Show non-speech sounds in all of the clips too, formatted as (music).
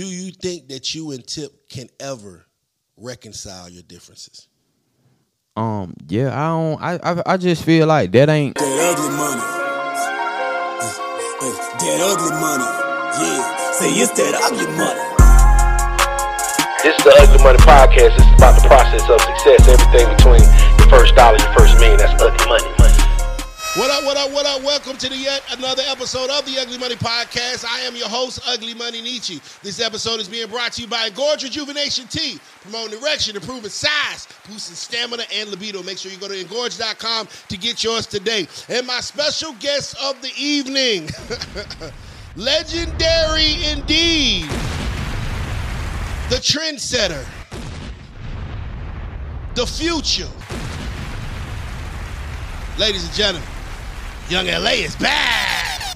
Do you think that you and Tip can ever reconcile your differences? Um, yeah, I don't. I I, I just feel like that ain't. That ugly money. Hey, that ugly money. Yeah. Say it's that ugly money. This is the Ugly Money Podcast. It's about the process of success. Everything between your first dollar, your first million. That's ugly money. What up, what up, what up? Welcome to the yet another episode of the Ugly Money Podcast. I am your host, Ugly Money Niche. This episode is being brought to you by Engorge Rejuvenation Tea, promoting erection, improving size, boosting stamina and libido. Make sure you go to engorge.com to get yours today. And my special guest of the evening, (laughs) legendary indeed, the trendsetter, the future. Ladies and gentlemen, Yung LA is back.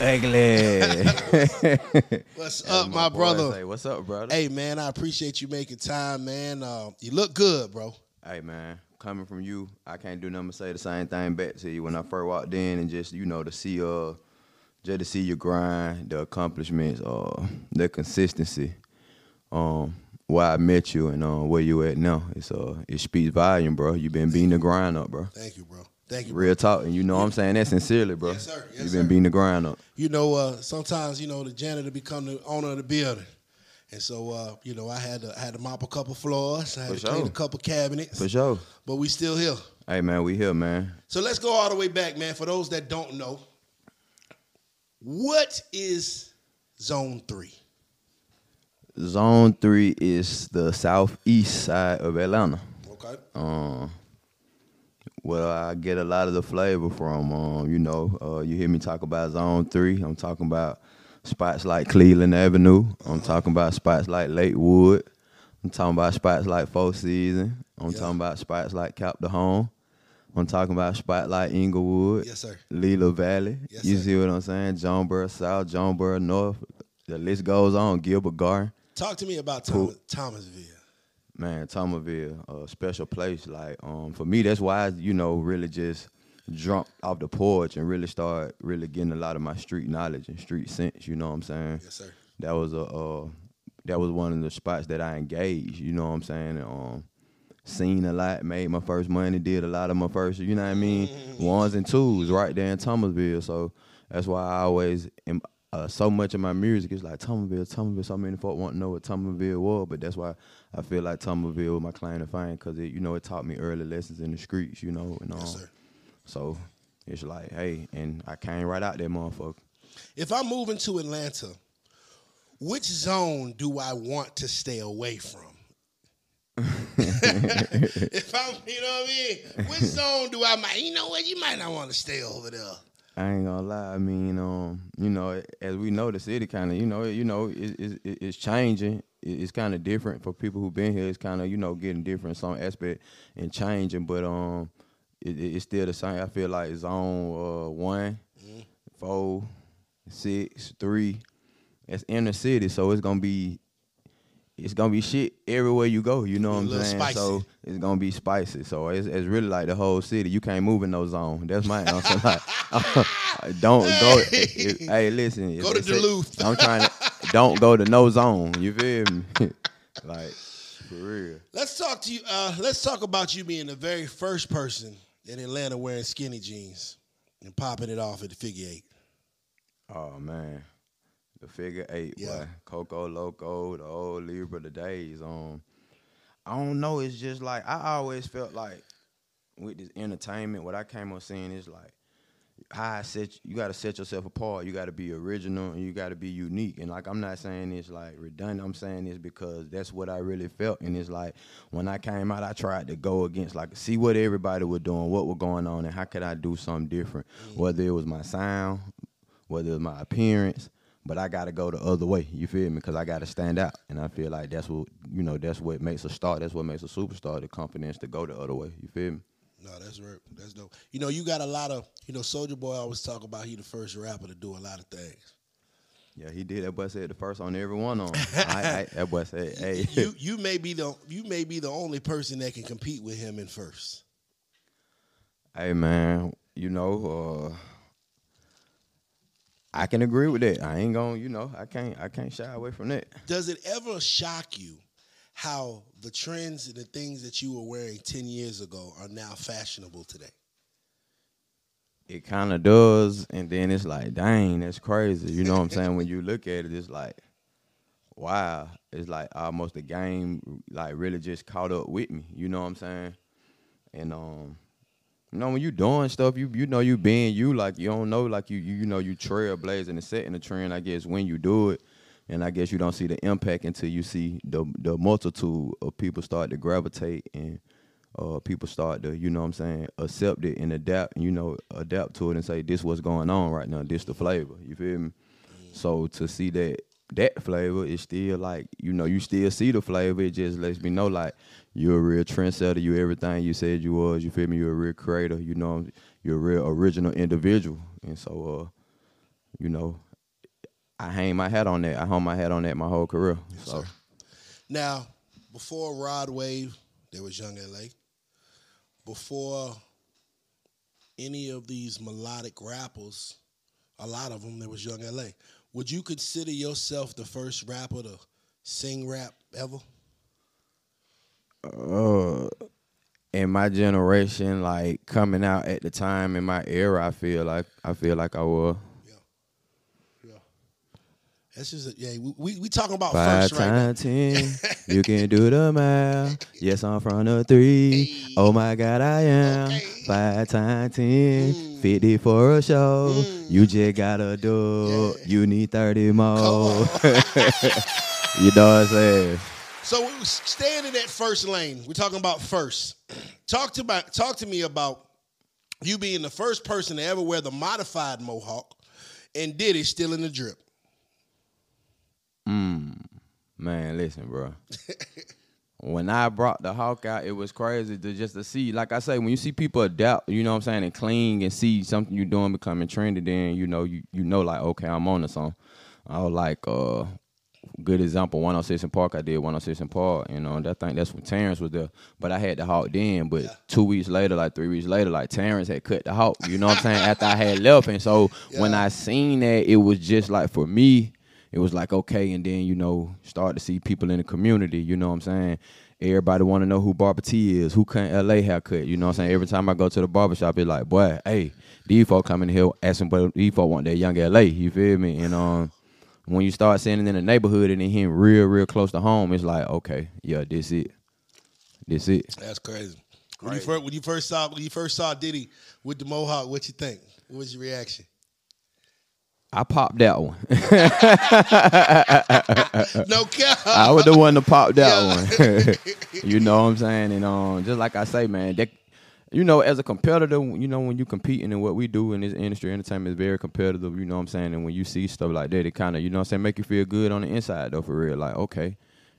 ugly. (laughs) What's up, my, brother? Say, What's up, brother? Hey, man, I appreciate you making time, man. Uh, you look good, bro. Hey man, coming from you, I can't do nothing but say the same thing back to you when I first walked in and just you know to see uh just to see your grind, the accomplishments, uh the consistency, um where I met you and uh where you at now. It's uh it speaks volume, bro. You been beating the grind up, bro. Thank you, bro. Thank you. bro. Real talk, and you know what I'm saying that sincerely, bro. Yes, sir. Yes, you sir. been beating the grind up. You know, uh, sometimes you know the janitor become the owner of the building, and so uh, you know I had to I had to mop a couple floors, I had For to clean a couple cabinets, For sure. but we still here. Hey man, we here, man. So let's go all the way back, man. For those that don't know, what is Zone Three? Zone three is the southeast side of Atlanta. Okay. Um, well, I get a lot of the flavor from. Um, you know, uh, you hear me talk about Zone Three. I'm talking about spots like Cleveland Avenue. I'm talking about spots like Lakewood. I'm talking about spots like Four Season. I'm Yeah. talking about spots like Capitol Home. I'm talking about spots like Inglewood, Yes, sir. Leila Valley. Yes, you sir. see what I'm saying? Jonesboro South, Jonesboro North. The list goes on. Gilbert Garden. Talk to me about. Thomas, Thomasville. Man, Thomasville, a special place. Like, um, for me, that's why I, you know, really just jumped off the porch and really start really getting a lot of my street knowledge and street sense. You know what I'm saying? Yes, sir. That was a, uh, that was one of the spots that I engaged. You know what I'm saying? And, um, seen a lot, made my first money, did a lot of my first, you know what I mean, ones and twos right there in Thomasville. So that's why I always am. Uh, so much of my music is like Thomasville, Thomasville. So many folk want to know what Thomasville was, but that's why I feel like Thomasville was my claim to fame because it, you know, it taught me early lessons in the streets, you know, and all. Yes, sir. so it's like, hey, and I came right out there, motherfucker. If I'm moving to Atlanta, which zone do I want to stay away from? (laughs) if I'm, you know what I mean, which (laughs) zone do I might? You know what? You might not want to stay over there. I ain't gonna lie. I mean, um, you know, as we know, the city kind of, you know, you know, it, it, it, it's changing. It, it's kind of different for people who've been here. It's kind of, you know, getting different in some aspect and changing, but um, it, it- it's still the same. I feel like zone uh, one, four, six, three. That's inner city, so it's gonna be. It's gonna be shit everywhere you go. You know what I'm saying? spicy. So it's gonna be spicy. So it's, it's really like the whole city. You can't move in no zone. That's my answer. like, (laughs) don't go. Hey. if- hey, listen. Go to Duluth. I'm trying to. Don't go to no zone. You feel me? (laughs) like for real. Let's talk to you. Uh, let's talk about you being the very first person in Atlanta wearing skinny jeans and popping it off at the figure eight. Oh man, the figure eight, Yeah. boy. Coco Loco, the old Libra, the days. Um, I don't know. It's just like I always felt like with this entertainment, what I came on seeing is like how I set you got to set yourself apart. You got to be original and you got to be unique. And like I'm not saying this like redundant. I'm saying this because that's what I really felt. And it's like when I came out, I tried to go against like see what everybody was doing, what was going on, and how could I do something different. Whether it was my sound, whether it was my appearance. But I gotta go the other way. You feel me? Because I gotta stand out, and I feel like that's what you know. That's what makes a star. That's what makes a superstar. The confidence to go the other way. You feel me? No, that's right. That's dope. You know, you got a lot of, you know, Soulja Boy always talk about he the first rapper to do a lot of things. Yeah, he did. That boy said the first on every one on. (laughs) I, I, that boy said, "Hey, you (laughs) you may be the you may be the only person that can compete with him in first. hey, man. You know, uh, I can agree with that. I ain't gonna, you know, I can't I can't shy away from that. Does it ever shock you how the trends and the things that you were wearing 10 years ago are now fashionable today? It kind of does, and then it's like, dang, that's crazy. You know what I'm saying? When you look at it, it's like, wow. It's like almost the game, like really just caught up with me. You know what I'm saying? And um, you know when you doing stuff, you you know you being you. Like you don't know, like you you, you know you trailblazing and setting the trend. I guess when you do it, and I guess you don't see the impact until you see the the multitude of people start to gravitate and uh, people start to, you know what I'm saying, accept it and adapt, you know, adapt to it and say, this what's going on right now, this the flavor. You feel me? So to see that that flavor is still like, you know, you still see the flavor, it just lets me know like you're a real trendsetter, you everything you said you was, you feel me, you're a real creator, you know, you're a real original individual. And so uh, you know, I hang my hat on that. I hung my hat on that my whole career. so sir. Now, before Rod Wave, there was Yung LA. Before any of these melodic rappers, a lot of them, there was Yung LA. Would you consider yourself the first rapper to sing rap ever? uh in my generation, like coming out at the time in my era, I feel like I feel like I was. That's just a, yeah. We, we talking about five first right times (laughs) ten. you can do the math. Yes, I'm from the three. Hey. Oh my God, I am Okay. five times ten. Mm. Fifty for a show. Mm. You just gotta do. Yeah. You need thirty more. (laughs) you know what I'm saying? So staying in that first lane. We're talking about first. (clears throat) Talk to my, talk to me about you being the first person to ever wear the modified mohawk, and Diddy still in the drip. Man, listen, bro. (laughs) when I brought the hawk out, it was crazy to just to see. Like I say, when you see people adapt, you know what I'm saying, and clean and see something you're doing becoming trendy, then you know you you know like okay, I'm on to something. I was like, uh, good example, 106 & Park. I did 106 & Park. You know, and I think that's when Terrence was there. But I had the hawk then. But two weeks later, like three weeks later, like Terrence had cut the hawk. You know what I'm saying? After I had left, and so (laughs) when I seen that, it was just like for me it was like okay and then you know start to see people in the community you know what i'm saying everybody want to know who barber t is who can la haircut you know what i'm saying every time i go to the barbershop it's like boy hey these folk coming here asking but these folk want that young la you feel me and um when you start seeing it in the neighborhood and then hitting real real close to home it's like okay yeah this it this it That's crazy. When you first when you first saw when you first saw Diddy with the mohawk, what you think? What was your reaction? I popped that one (laughs) No cap. I was the one to pop that Yeah. one. (laughs) you know what I'm saying? And um, just like I say, man, that you know, as a competitor, you know, when you competing in what we do in this industry, entertainment is very competitive. You know what I'm saying? And when you see stuff like that, it kind of, you know what I'm saying, make you feel good on the inside though, for real. Like, okay,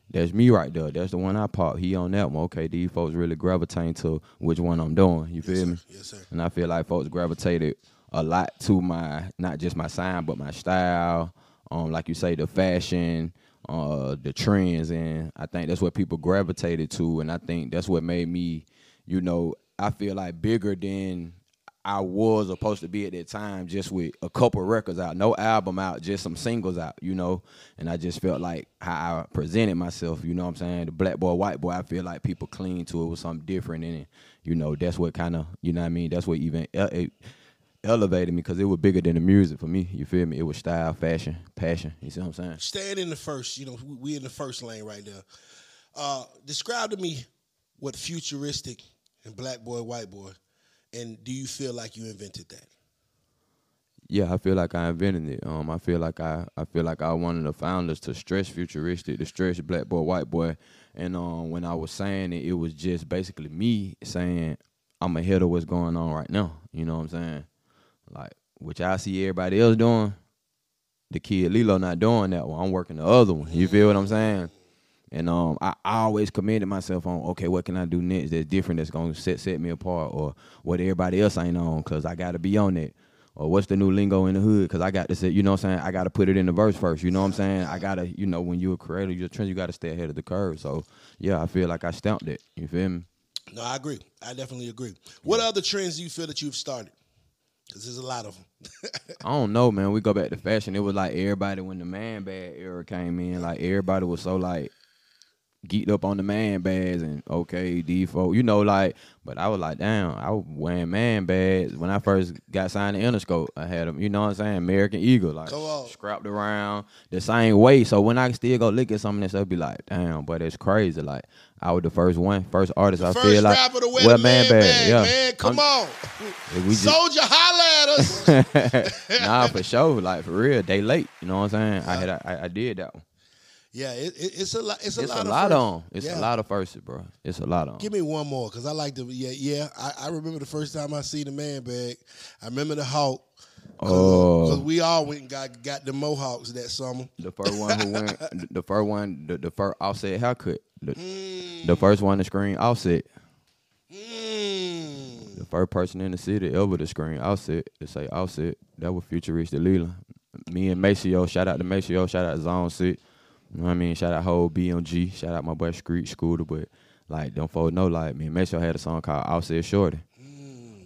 that's me right there. That's the one I pop. He on that one. Okay, these folks really gravitating to which one I'm doing. You feel me? Yes, sir. And I feel like folks gravitated a lot to my not just my sign but my style. Um, like you say, the fashion, uh, the trends, and I think that's what people gravitated to, and I think that's what made me, you know, I feel like bigger than I was supposed to be at that time, just with a couple records out, no album out, just some singles out, you know. And I just felt like how I presented myself, you know what I'm saying? The black boy, white boy, I feel like people cling to it with something different, and you know that's what kind of, you know what I mean? That's what even ele- it elevated me because it was bigger than the music for me. You feel me? It was style, fashion, passion. You see what I'm saying? Staying in the first, you know, we- in the first lane right now. Uh, describe to me what futuristic and black boy, white boy, and do you feel like you invented that? Yeah, I feel like I invented it. Um, I feel like I, I feel like I one of the founders to stretch futuristic, to stretch black boy, white boy. And um, when I was saying it, it was just basically me saying I'm ahead of what's going on right now. You know what I'm saying? Like, which I see everybody else doing. The kid Lilo not doing that one. I'm working the other one. You feel what I'm saying? And um, I, I always committed myself on, okay, what can I do next that's different that's gonna set set me apart, or what everybody else ain't on, cause I gotta be on it. Or what's the new lingo in the hood? Cause I got to say, you know what I'm saying? I gotta put it in the verse first. You know what I'm saying? I gotta, you know, when you're a creator, you're a trend, you gotta stay ahead of the curve. So yeah, I feel like I stamped it. You feel me? No, I agree. I definitely agree. What other trends do you feel that you've started? Cause there's a lot of them. (laughs) I don't know, man. We go back to fashion. It was like everybody when the man bag era came in, like everybody was so like geeked up on the man bags and okay, default, you know, like. But I was like, damn, I was wearing man bags when I first got signed to Interscope. I had them, you know what I'm saying, American Eagle, like scrapped around the same way. So when I still go look at some of this, I'll be like, damn, but it's crazy. Like I was the first one, first artist. I First feel like to wear the man, bag, yeah. man. Come I'm- on. we just- Soulja, holla at us. (laughs) nah, for sure. Like for real, they late. You know what I'm saying? I had I, I did that one. yeah, it, it, it's a lot. It's a It's lot. a of lot on. It's Yeah. a lot of firsts, bro. It's a lot on. Give me one more, cause I like the yeah yeah. I, I remember the first time I see the man bag. I remember the Hawk. Oh. Cause we all went and got got the Mohawks that summer. The first one who went, (laughs) the- first one, the, the first offset haircut. The, Mm. the first one to screen offset. Mm. The first person in the city ever to screen offset to say offset. That was futuristic Leland. Me and Maceo, shout out to Maceo, shout out to Zone Six. You know what I mean? Shout out whole BMG, shout out my boy Street Scooter, but like them folks know like me and Maceo had a song called Offset Shorty.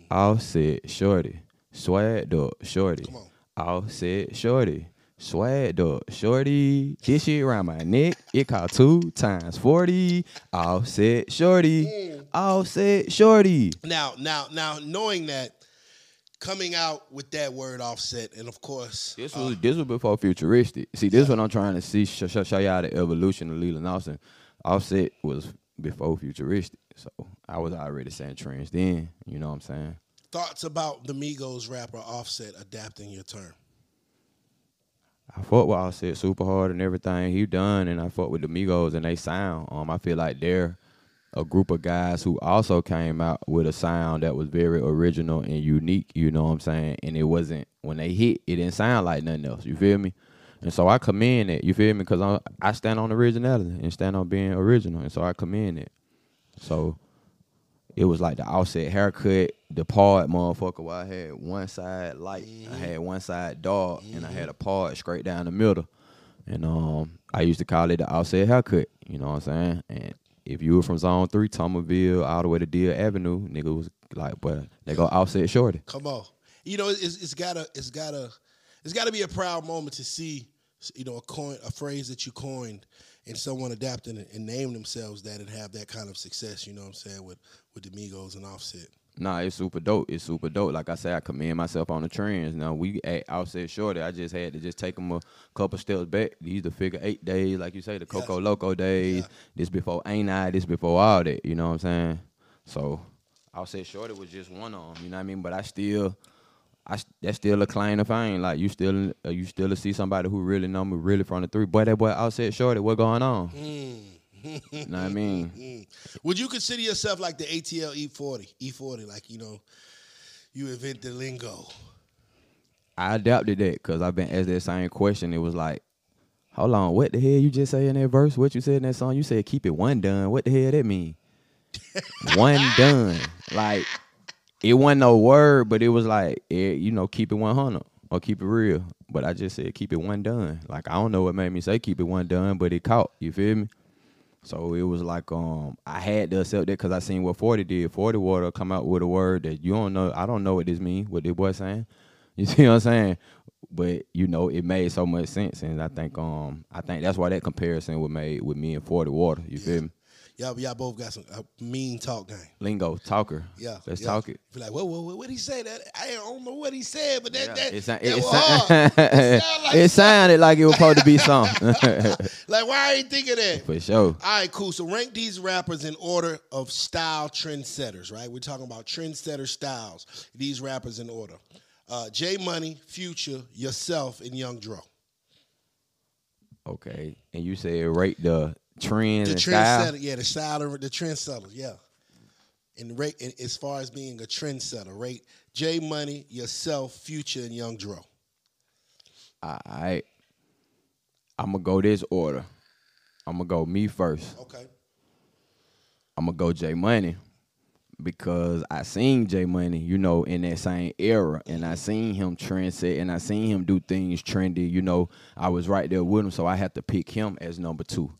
Offset Shorty. Swag up Shorty. Come on. Offset Shorty. Swag up Shorty. This shit around my neck. It called two times 40. Offset Shorty. Offset Shorty. Now now now knowing that, coming out with that word offset, and of course This uh, was this was before futuristic. See, this what I'm trying to see show, show, show y'all the evolution of Leland Austin. Offset was before futuristic, so I was already saying trends then. You know what I'm saying? Thoughts about the Migos rapper Offset adapting your term. I fought with Offset super hard and everything he done, and I fought with the Migos and they sound. Um, I feel like they're a group of guys who also came out with a sound that was very original and unique. You know what I'm saying? And it wasn't when they hit, it didn't sound like nothing else. You feel me? And so I commend it. You feel me? Because I I stand on originality and stand on being original, and so I commend it. So it was like the offset haircut, the part motherfucker where I had one side light, I had one side dark, and I had a part straight down the middle. And um I used to call it the offset haircut, you know what I'm saying? And if you were from zone three, Thomasville, all the way to Deer Avenue, nigga was like, but they go offset shorty. Come on, you know it's, it's gotta it's gotta it's gotta be a proud moment to see you know a coin a phrase that you coined and someone adapting it and name themselves that and have that kind of success. You know what I'm saying with with the Migos and Offset. Nah, it's super dope. It's super dope. Like I said, I commend myself on the trends. Now we at Offset Shorty. I just had to just take them a couple steps back. These the figure eight days, like you say, the Coco Loco days. Yeah. This before Ain't I? This before all that. You know what I'm saying? So Offset Shorty was just one of them. You know what I mean? But I still, I that's still a claim to fame. Like you still, uh, you still to see somebody who really know me, really from the three. Boy, that boy Offset Shorty, what going on? you know what I mean? (laughs) Would you consider yourself like the ATL E40? E40, like you know, you invent the lingo. I adapted that because I've been asked that same question. It was like, hold on, what the hell you just say in that verse? What you said in that song? You said keep it one done. What the hell that mean? (laughs) one done. Like it wasn't no word, but it was like, eh, you know, keep it one hundred or keep it real. But I just said keep it one done. Like I don't know what made me say keep it one done, but it caught. You feel me? So it was like um I had to accept that because I seen what Forty did. Forty Water come out with a word that you don't know. I don't know what this mean. What this boy saying? (laughs) You see what I'm saying? But you know it made so much sense, and I think um I think that's why that comparison was made with me and Forty Water. You feel me? Y'all, y'all both got some uh, mean talk game. Lingo talker. Yeah, let's yeah. talk it. Be like, whoa, whoa, whoa, what he say? That I don't know what he said, but that Yeah, that, it, that it, hard. (laughs) It sound like it sounded like it was supposed to be something. (laughs) (laughs) like why I ain't think of that? For sure. All right, cool. So rank these rappers in order of style trendsetters, right? We're talking about trendsetter styles. These rappers in order. Uh, J Money, Future, yourself, and Young Dro. Okay. And you said rate the trends The trendsetter, yeah, the style of the trendsetters, yeah. And rate and as far as being a trendsetter, rate J Money, yourself, Future, and Young Dro. All right. I'm gonna go this order. I'm gonna go me first. Okay. I'm gonna go J Money because I seen J Money, you know, in that same era, and I seen him trendset, and I seen him do things trendy. You know, I was right there with him, so I had to pick him as number 2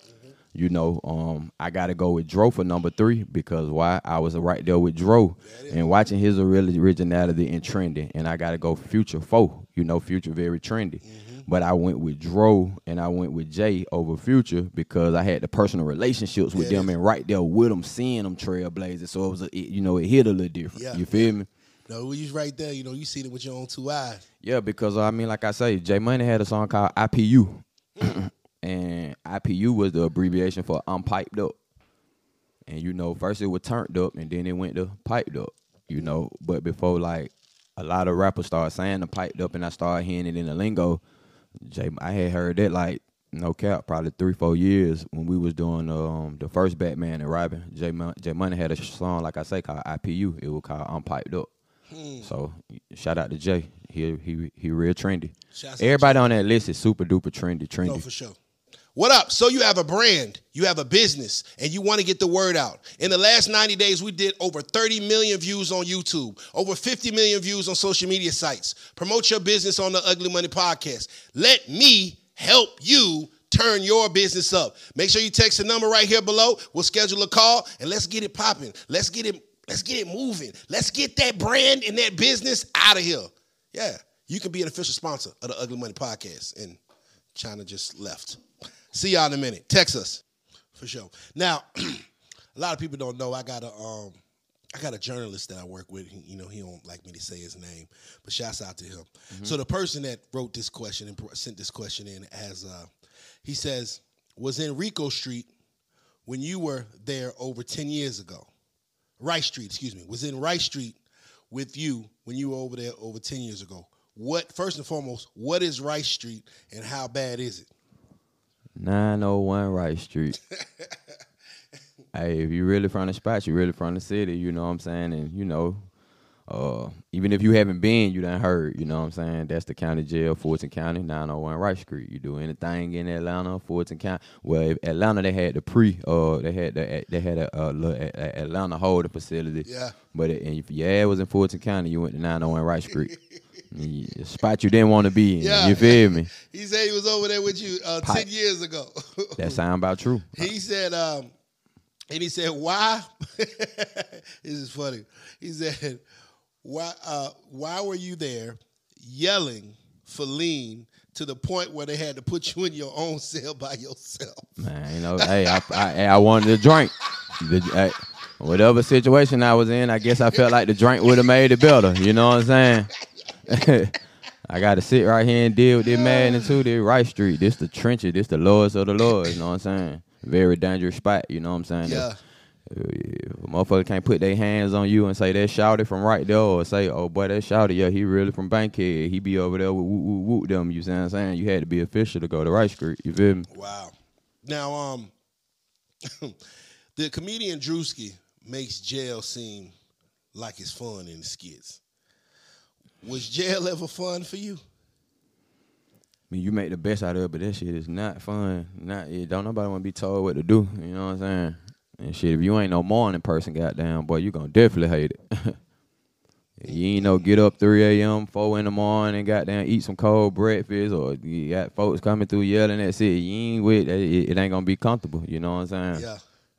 You know, um, I got to go with Dro for number three because why? I was right there with Dro and watching his originality and trending, and I got to go Future four. You know, Future very trendy, but I went with Dro and I went with Jay over Future because I had the personal relationships with Yeah, them and right there with them, seeing them trailblazing. So it was, a, it, you know, it hit a little different. Yeah. You feel me? No, was right there. You know, you seen it with your own two eyes. Yeah, because I mean, like I say, J Money had a song called IPU, and IPU was the abbreviation for I'm piped up. And you know, first it was turned up, and then it went to piped up. You know, but before like a lot of rappers started saying the piped up, and I started hearing it in the lingo. Jay, I had heard that like no cap, probably three, four years when we was doing um the first Batman and Robin. Jay, Mon- J Money had a song like I say called IPU. It was called I'm piped up. So shout out to Jay. He he he real trendy. Shouts Everybody on that list is super duper trendy. Trendy. No, for sure. What up? So you have a brand, you have a business, and you want to get the word out. In the last 90 days, we did over 30 million views on YouTube, over 50 million views on social media sites. Promote your business on the Ugly Money Podcast. Let me help you turn your business up. Make sure you text the number right here below. We'll schedule a call and let's get it popping. Let's get it, let's get it moving. Let's get that brand and that business out of here. Yeah. You can be an official sponsor of the Ugly Money Podcast. And China just left. See y'all in a minute. Text us for sure. Now, (clears throat) a lot of people don't know I got a um I got a journalist that I work with. He- You know, he don't like me to say his name, but shouts out to him. So the person that wrote this question and sent this question in as uh he says was Enrico Street when you were there over 10 years ago. Rice Street, excuse me, was in Rice Street with you when you were over there over 10 years ago. What first and foremost, what is Rice Street and how bad is it? 901 Rice Street. (laughs) hey, if you really from the spot, you really from the city, you know what I'm saying? And you know, uh, even if you haven't been, you done heard, you know what I'm saying? That's the county jail, Fulton County, 901 Rice Street. You do anything in Atlanta, Fulton County. Well, if Atlanta they had the pre, uh, they had the they had a, uh little a- a- Atlanta holding facility. Yeah. But it, and if your ass was in Fulton County, you went to 901 Rice Street. (laughs) the spot you didn't want to be in. Yeah. You feel me? (laughs) He said he was over there with you uh, 10 years ago. (laughs) That sound about true. he said, um, and he said, why? (laughs) this is funny. He said, why, uh, why were you there yelling for lean to the point where they had to put you in your own cell by yourself? Man, you know, hey, I, I I wanted to drink. The, hey, whatever situation I was in, I guess I felt like the drink would have made it better. You know what I'm saying? (laughs) I got to sit right here and deal with this madness too. This Rice Street, this the trenches, this the lords of the lords. You know what I'm saying? Very dangerous spot. You know what I'm saying? Yeah. If a motherfucker can't put their hands on you and say that shouted from right there, or say, oh boy, that shouted, yeah, he really from Bankhead. He be over there with whoop, whoop, whoop them. You see what I'm saying? You had to be official to go to Rice Street. You feel me? Wow. Now, um, (laughs) the comedian Drewski makes jail seem like it's fun in the skits. Was jail ever fun for you? I mean, you make the best out of it, but that shit is not fun. Not it don't nobody want to be told what to do. You know what I'm saying? And shit, if you ain't no morning person, goddamn boy, you gonna definitely hate it. (laughs) you ain't no get up 3 a.m., 4 in the morning, and goddamn eat some cold breakfast, or you got folks coming through yelling at shit. You ain't with it, it ain't gonna be comfortable. You know what I'm saying? Yeah.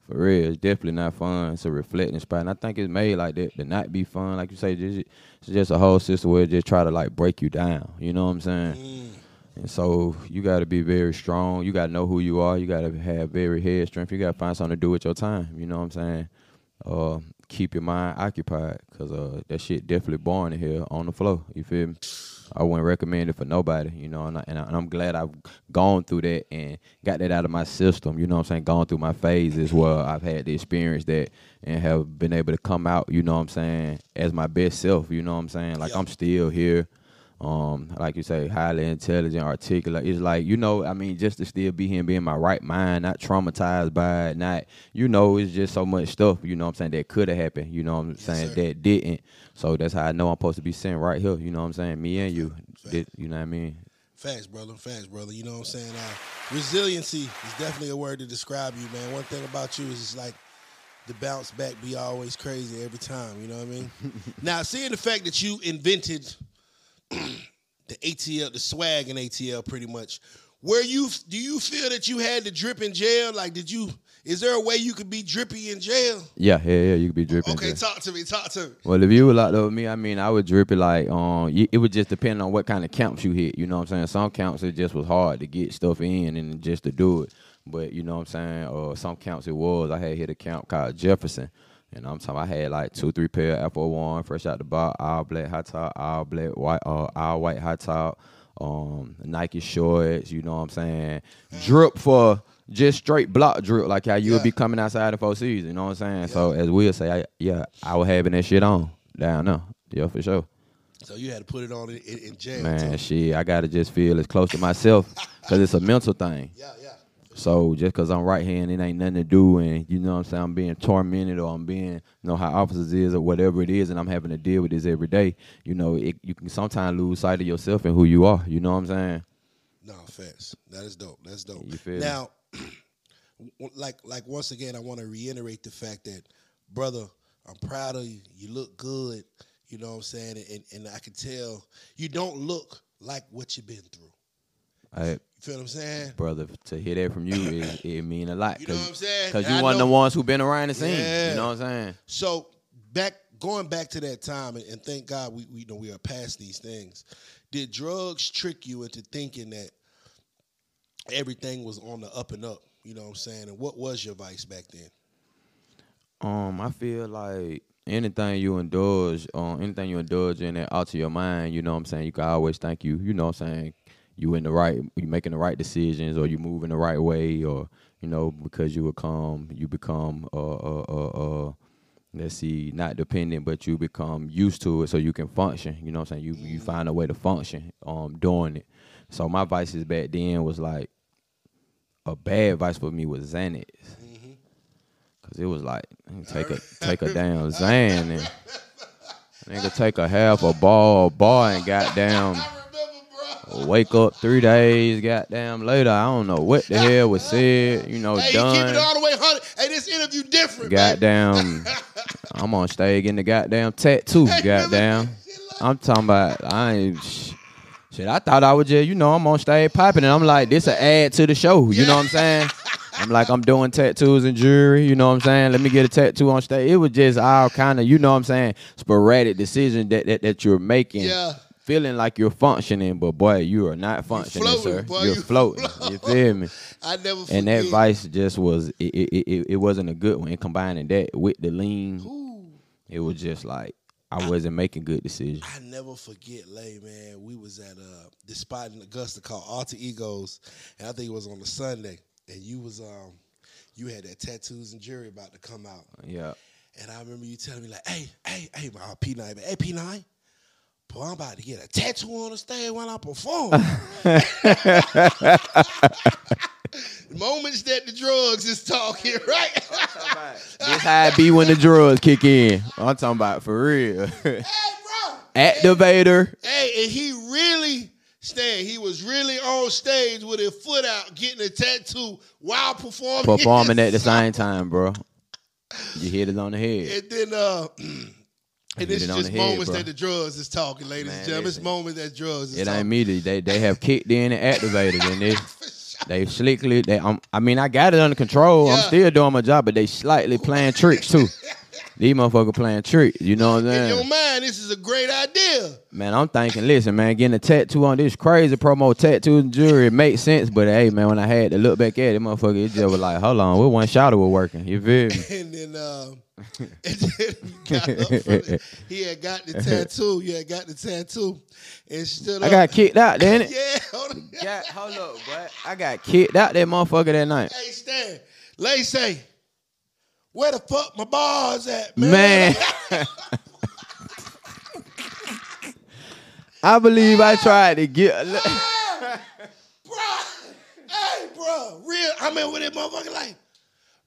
For real, it's definitely not fun. It's a reflecting spot, and I think it's made like that to not be fun. Like you say, just, it's just a whole system where it just try to like break you down. You know what I'm saying? And so you got to be very strong. You got to know who you are. You got to have very head strength. You got to find something to do with your time. You know what I'm saying? Uh, keep your mind occupied because uh, that shit definitely boring in here on the floor. You feel me? I wouldn't recommend it for nobody, you know, and, I, and, I, and I'm glad I've gone through that and got that out of my system. You know what I'm saying? Gone through my phases where I've had the experience that and have been able to come out, you know what I'm saying, as my best self. You know what I'm saying? Like Yeah. I'm still here um, like you say, highly intelligent, articulate. It's like, you know, I mean, just to still be here and be in my right mind, not traumatized by it, not, you know, it's just so much stuff, you know what I'm saying, that could have happened, you know what I'm saying, that didn't. So that's how I know I'm supposed to be sitting right here, you know what I'm saying, me and you, did, you know what I mean? Facts, brother. Facts, brother. You know what I'm saying? Uh, resiliency is definitely a word to describe you, man. One thing about you is it's like the bounce back be always crazy every time. You know what I mean? (laughs) now, seeing the fact that you invented (clears throat) the ATL, the swag in ATL, pretty much. where you do you feel that you had to drip in jail? Like, did you? Is there a way you could be drippy in jail? Yeah, yeah, yeah. You could be drippy. Okay, Jail. talk to me. Talk to me. Well, if you were locked up with me, I mean, I would drip it like um, it would just depend on what kind of counts you hit. You know what I'm saying? Some counts it just was hard to get stuff in and just to do it. But you know what I'm saying? Or some counts it was. I had hit a count called Jefferson. And I'm talking, I had like two, three pair of Apple One, fresh out the box, all black high top, all black white, uh, all white high top, um, Nike shorts. You know what I'm saying? Drip for just straight block drip, like how you would Yeah. be coming outside the four seasons. You know what I'm saying? So as we'll say, I, yeah, I was having that shit on down there. Yeah, for sure. So you had to put it on in, in, in jail. Man, shit, I gotta just feel as close to myself because it's a mental thing. (laughs) Yeah, yeah. So just because I'm right hand, it ain't nothing to do, and you know what I'm saying, I'm being tormented or I'm being, you know, how officers is or whatever it is, and I'm having to deal with this every day. You know, it, you can sometimes lose sight of yourself and who you are. You know what I'm saying? No, facts. That is dope. That's dope. You feel now, (clears throat) like like once again, I want to reiterate the fact that, brother, I'm proud of you. You look good. You know what I'm saying, and and I can tell you don't look like what you've been through. I, You feel what I'm saying? brother, to hear that from you, it, it mean a lot. You know what I'm saying? Because you I one of the ones who been around the scene. Yeah. You know what I'm saying? So back going back to that time, and, and thank God we, we you know we are past these things. Did drugs trick you into thinking that everything was on the up and up? You know what I'm saying? And what was your vice back then? Um, I feel like anything you indulge, um, anything you indulge in that alter your mind, you know what I'm saying, you can always thank you, you know what I'm saying, you in the right you making the right decisions or you moving the right way or, you know, because you become you become uh uh uh, uh let's see, not dependent, but you become used to it so you can function. You know what I'm saying? You you find a way to function um doing it. So my vices back then was like a bad vice for me was Xanax. Cause it was like take a (laughs) take a damn Xan and nigga take a half a ball bar and got down. Wake up three days goddamn later. I don't know what the hell was said. You know, Hey, you keep it all the way hundred. Hey, this interview different. Goddamn, (laughs) I'm on stage getting the goddamn tattoo. Hey, Goddamn, (laughs) I'm talking about I ain't. Shit, I thought I was just, you know, I'm on stage popping, and I'm like, this a add to the show. You know what I'm saying? (laughs) I'm like, I'm doing tattoos and jewelry. You know what I'm saying? Let me get a tattoo on stage. It was just all kind of, you know what I'm saying, sporadic decision that that, that you're making. Yeah. Feeling like you're functioning, but boy, you are not functioning, floating, sir. boy, you're you (laughs) floating. You feel me? (laughs) I never forget. And that vice just was it, it, it, it wasn't a good one. And combining that with the lean, Ooh, it was just like I wasn't making good decisions. I never forget, Lay man. We was at uh this spot in Augusta called Alter Egos, and I think it was on a Sunday. And you was um you had that tattoos and jewelry about to come out. Yeah. And I remember you telling me like, hey, hey, hey, my P9, hey P9, boy, I'm about to get a tattoo on the stage when I perform. (laughs) (laughs) Moments that the drugs is talking, right? This (laughs) how it be when the drugs kick in. I'm talking about for real. hey, bro. Activator. Hey, and he really, Stan, he was really on stage with his foot out, getting a tattoo while performing. Performing at the same time, bro. You hit it on the head. And then, uh, (clears throat) and it's just head, moments bro. that the drugs is talking, ladies Man, and gentlemen. It's moments that drugs is talking. It talking. ain't me. They they have kicked in and activated, and they (laughs) they slickly. They um, I mean, I got it under control. I'm still doing my job, but they slightly playing tricks too. (laughs) These motherfuckers playing tricks. You know what I'm In your saying? mind, this is a great idea. Man, I'm thinking, listen, man, getting a tattoo on this crazy promo tattoo and jewelry, it makes sense. But hey, man, when I had to look back at it, motherfucker, it just was like, hold on, what one shot was working? You feel me? (laughs) And then, um, (laughs) and then he, got up from it. he had got the tattoo. He had got the tattoo, and stood I up. got kicked out, didn't it? (laughs) Yeah, hold on. Got, hold up, boy. I got kicked out that motherfucker that night. Hey, Stan, Lay say, where the fuck my bars at, man? Man. (laughs) I believe I ah. tried to get. Ah. bro, hey, bro, real. I mean, with that motherfucker, like,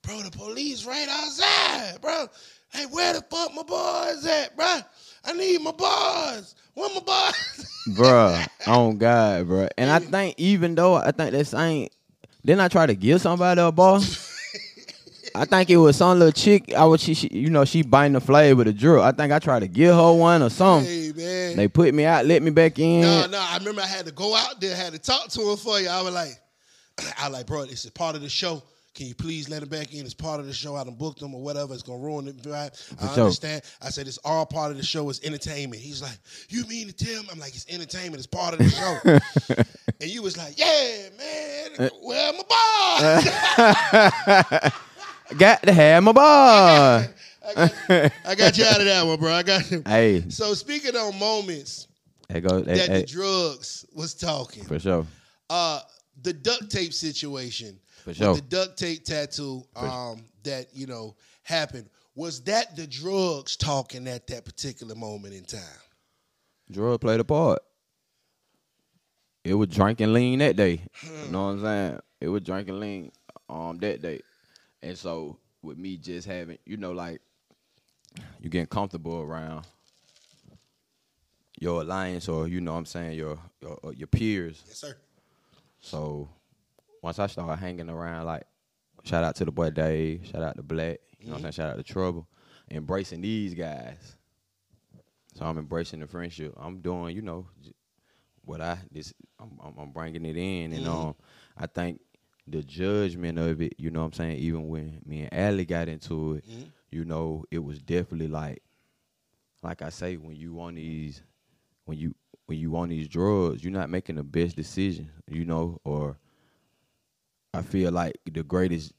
bro, the police right outside, bro. Hey, where the fuck my bars at, bro? I need my bars. Where my bars? (laughs) Bruh, on God, bruh. And I think even though I think that same, didn't I try to give somebody a ball? I think it was some little chick. I was she, she you know, she biting the flag with a drill. I think I tried to give her one or something. hey, man. They put me out, let me back in. No, no, I remember I had to go out there, had to talk to him for you. I was like, (clears throat) I like, bro, this is part of the show. Can you please let him back in? It's part of the show. I done booked him or whatever. It's gonna ruin it. Right? I sure. understand. I said it's all part of the show. It's entertainment. He's like, you mean to tell me? I'm like, it's entertainment. It's part of the show. (laughs) and you was like, yeah, man. Where my boy? (laughs) Got to have my boy. I got, I got you (laughs) out of that one, bro. I got you. hey, So speaking on moments there go. Hey, that hey, the drugs was talking, for sure. uh, the duct tape situation, For with the duct tape tattoo, um, that you know happened. Was that the drugs talking at that particular moment in time? Drug played a part. It was drinking lean that day. You know what I'm saying? It was drinking lean um that day. And so with me just having, you know, like you getting comfortable around your alliance or you know what I'm saying, your your, uh, your peers. Yes, sir. So once I started hanging around, like shout out to the boy Dave, shout out to Black, you know what I'm saying, shout out to Trouble, embracing these guys. So I'm embracing the friendship. I'm doing, you know, what I this I'm, I'm, bringing it in, and um, I think the judgment of it, you know what I'm saying, even when me and Alley got into it, you know, it was definitely like, like I say, when you on these, when you when you on these drugs, you're not making the best decision, you know, or I feel like the greatest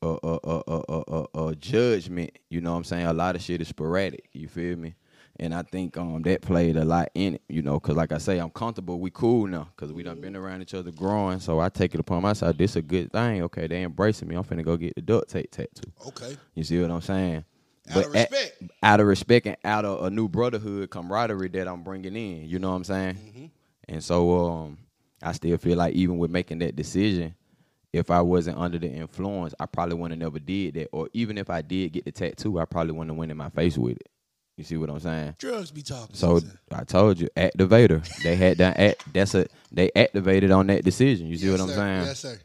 uh, uh, uh, uh, uh, uh, uh, judgment, you know what I'm saying? A lot of shit is sporadic, you feel me? And I think um that played a lot in it, you know, because like I say, I'm comfortable, we cool now, because we done been around each other growing, so I take it upon myself, this a good thing, okay, they embracing me, I'm finna go get the duct tape tattoo. Okay. You see what I'm saying? Out of at- respect. out of respect and out of a new brotherhood camaraderie that I'm bringing in. You know what I'm saying? Mm-hmm. And so um, I still feel like even with making that decision, if I wasn't under the influence, I probably wouldn't have never did that. Or even if I did get the tattoo, I probably wouldn't have went in my face with it. You see what I'm saying? Drugs be talking. So. I told you, activator. They had that. Act, that's a. They activated on that decision. You see Yes, what I'm sir. saying? Yes, sir.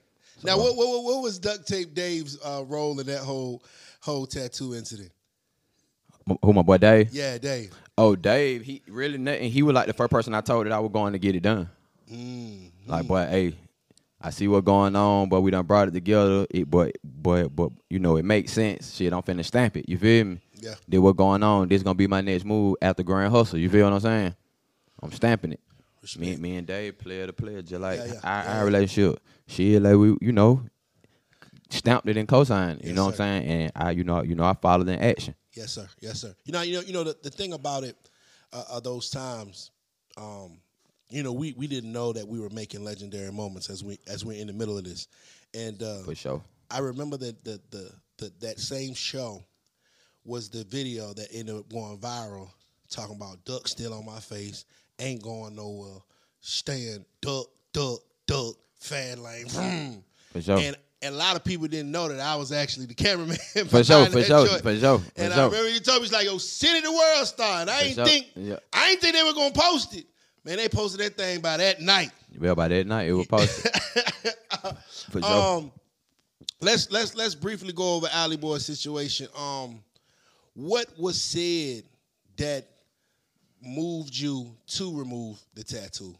Now, what, what what was duct tape Dave's uh, role in that whole whole tattoo incident? Who my boy Dave? Yeah, Dave. Oh, Dave, he really nothing. He was like the first person I told that I was going to get it done. Mm. Like, boy, hey, I see what's going on, but we done brought it together. It, but, but, but, you know, it makes sense. Shit, I'm finna stamp it. You feel me? Yeah. Then what going on? This gonna be my next move after Grand Hustle. You feel what I'm saying? I'm stamping it. Me, me and Dave, player to player, just like Yeah, yeah, our, yeah. our relationship. She like we, you know, stamped it and co-signed. You Yes, know what sir. I'm saying? And I, you know, you know, I followed in action. Yes, sir. Yes, sir. You know, you know, you know. The, the thing about it, uh, are those times, um, you know, we we didn't know that we were making legendary moments as we as we're in the middle of this, and uh, For sure. I remember that the, the the that same show was the video that ended up going viral, talking about duck still on my face, ain't going nowhere, staying duck, duck, duck, fan lane, vroom. For sure. and and a lot of people didn't know that I was actually the cameraman. (laughs) For sure, for sure, for sure, for And I remember you told me, it's like, yo, City the World Star. And I ain't think. I ain't think they were gonna post it. Man, they posted that thing by that night. Well, by that night, it was posted. (laughs) For sure. Um, let's let's let's briefly go over Alley Boy's situation. Um, what was said that moved you to remove the tattoo?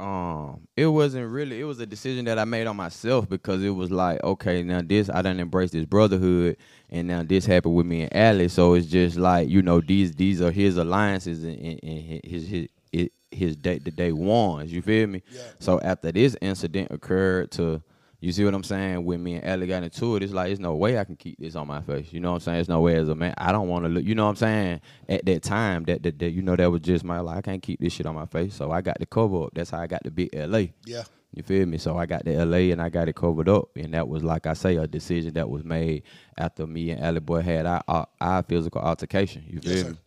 Um it wasn't really it was a decision that I made on myself because it was like okay now this I done embrace this brotherhood and now this happened with me and Alex so it's just like you know these these are his alliances and, and, and his his his, his day the day ones. You feel me? Yeah. so after this incident occurred to you see what I'm saying when me and Alley got into it it's like there's no way I can keep this on my face you know what I'm saying there's no way as a man I don't want to look you know what I'm saying at that time that, that, that you know that was just my like I can't keep this shit on my face so I got the cover up that's how I got the big LA Yeah. you feel me? So I got the LA and I got it covered up, and that was like I say, a decision that was made after me and Alley Boy had our, our, our physical altercation. You feel Yes, me? sir.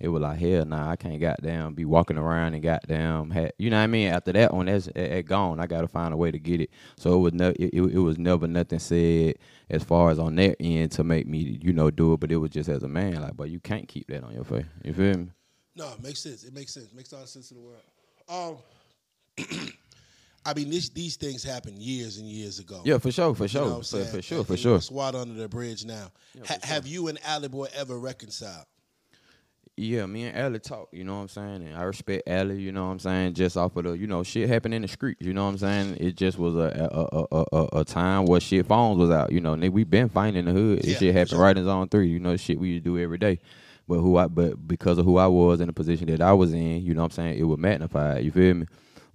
It was like hell, nah, I can't goddamn be walking around and goddamn, had, you know what I mean? After that one, that's it, it gone. I got to find a way to get it. So it was no, it, it, was never nothing said as far as on their end to make me, you know, do it. But it was just as a man, like, but you can't keep that on your face. You feel me? No, it makes sense. It makes sense. it makes all the sense in the world. Um, (clears throat) I mean, this, these things happened years and years ago. Yeah, for sure, for You sure, know what I'm for, for sure, for sure. It's water under the bridge now. Ha- Have you and Alley Boy ever reconciled? Yeah, me and Alley talk, you know what I'm saying? And I respect Alley, you know what I'm saying? Just off of the, you know, shit happened in the streets, you know what I'm saying? It just was a a, a, a, a time where shit phones was out, you know, nigga, we been fighting in the hood. This Yeah, shit happened sure. right in zone three, you know, shit we used to do every day. But who I but because of who I was in the position that I was in, you know what I'm saying, it would magnify, you feel me?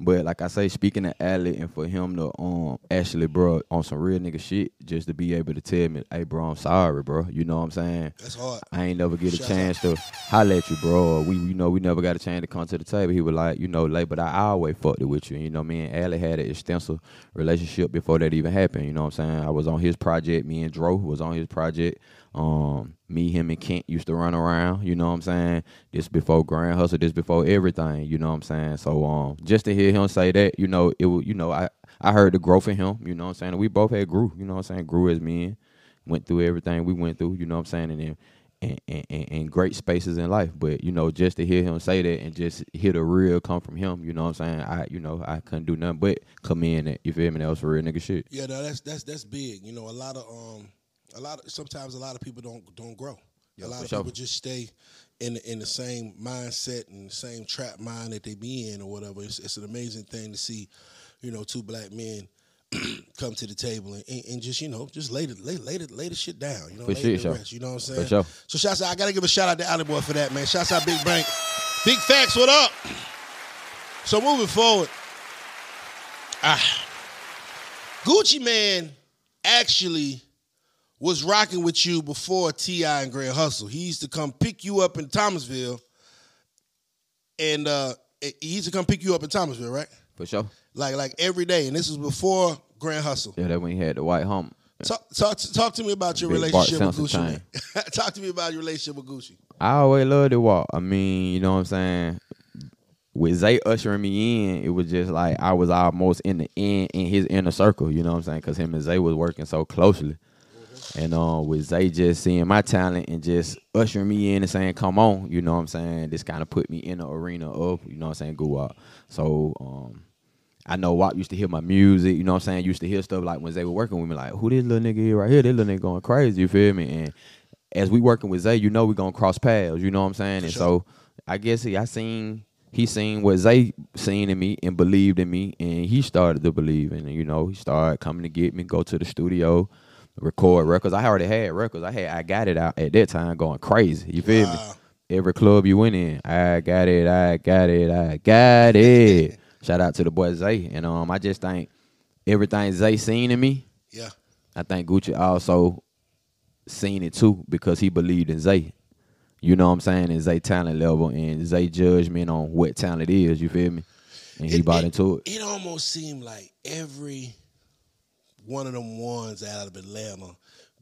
But like I say, speaking to Alley and for him to um actually bro on some real nigga shit, just to be able to tell me, hey bro, I'm sorry, bro. You know what I'm saying? That's hard. I ain't never get a Shout chance to holler at you, bro. We, you know, we never got a chance to come to the table. He was like, you know, like, but I always fucked it with you. You know, me and Alley had an extensive relationship before that even happened. You know what I'm saying? I was on his project. Me and Dro was on his project. Um, me, him, and Kent used to run around. You know what I'm saying? This before Grand Hustle. This before everything. You know what I'm saying? So, um, just to hear him say that, you know, it was, you know, I, I heard the growth in him. You know what I'm saying? We both had grew. You know what I'm saying? Grew as men went through everything we went through, you know what I'm saying, and then and, and, and, great spaces in life. But, you know, just to hear him say that and just hear the real come from him, you know what I'm saying? I you know, I couldn't do nothing but come in and you feel me, that was real nigga shit. Yeah, no, that's that's that's big. You know, a lot of um, a lot of sometimes a lot of people don't don't grow. a lot of sure. people just stay in the, in the same mindset and the same trap mind that they be in or whatever. It's, it's an amazing thing to see, you know, two black men (clears throat) come to the table and, and, and just you know just lay the lay, lay the lay the shit down. You know, For lay sure, rest. You know what I'm saying? For sure. So shouts out. I gotta give a shout out to Alley Boy for that man. Shouts out Big Bank, Big Facts. What up? (clears throat) So moving forward, ah, Gucci Mane actually was rocking with you before T.I. and Grand Hustle. He used to come pick you up in Thomasville, and uh, he used to come pick you up in Thomasville, right? For sure. Like like every day, and this was before Grand Hustle. Yeah, that when he had the white hump. Talk, talk, talk to me about your Big relationship with Gucci. (laughs) Talk to me about your relationship with Gucci. I always loved the walk. I mean, you know what I'm saying? With Zay ushering me in, it was just like I was almost in the in in his inner circle. You know what I'm saying? Because him and Zay was working so closely, and um, with Zay just seeing my talent and just ushering me in and saying, "Come on," you know what I'm saying? This kind of put me in the arena of you know what I'm saying, go out. So um, I know Wop used to hear my music, you know what I'm saying? Used to hear stuff like when they were working with me, like, who this little nigga here right here? This little nigga going crazy, you feel me? And as we working with Zay, you know we gonna cross paths, you know what I'm saying? and sure. so I guess he, I seen he seen what Zay seen in me and believed in me, and he started to believe, and you know he started coming to get me, go to the studio, record records. I already had records. I had I got it out at that time, going crazy. You feel me? Every club you went in, I got it, I got it, I got it. (laughs) Shout out to the boy Zay, and um, I just think everything Zay seen in me, Yeah. I think Gucci also seen it too because he believed in Zay. You know what I'm saying? And Zay talent level and Zay judgment on what talent is. You feel me? And he It- bought it- into it. It almost seemed like every one of them ones out of Atlanta,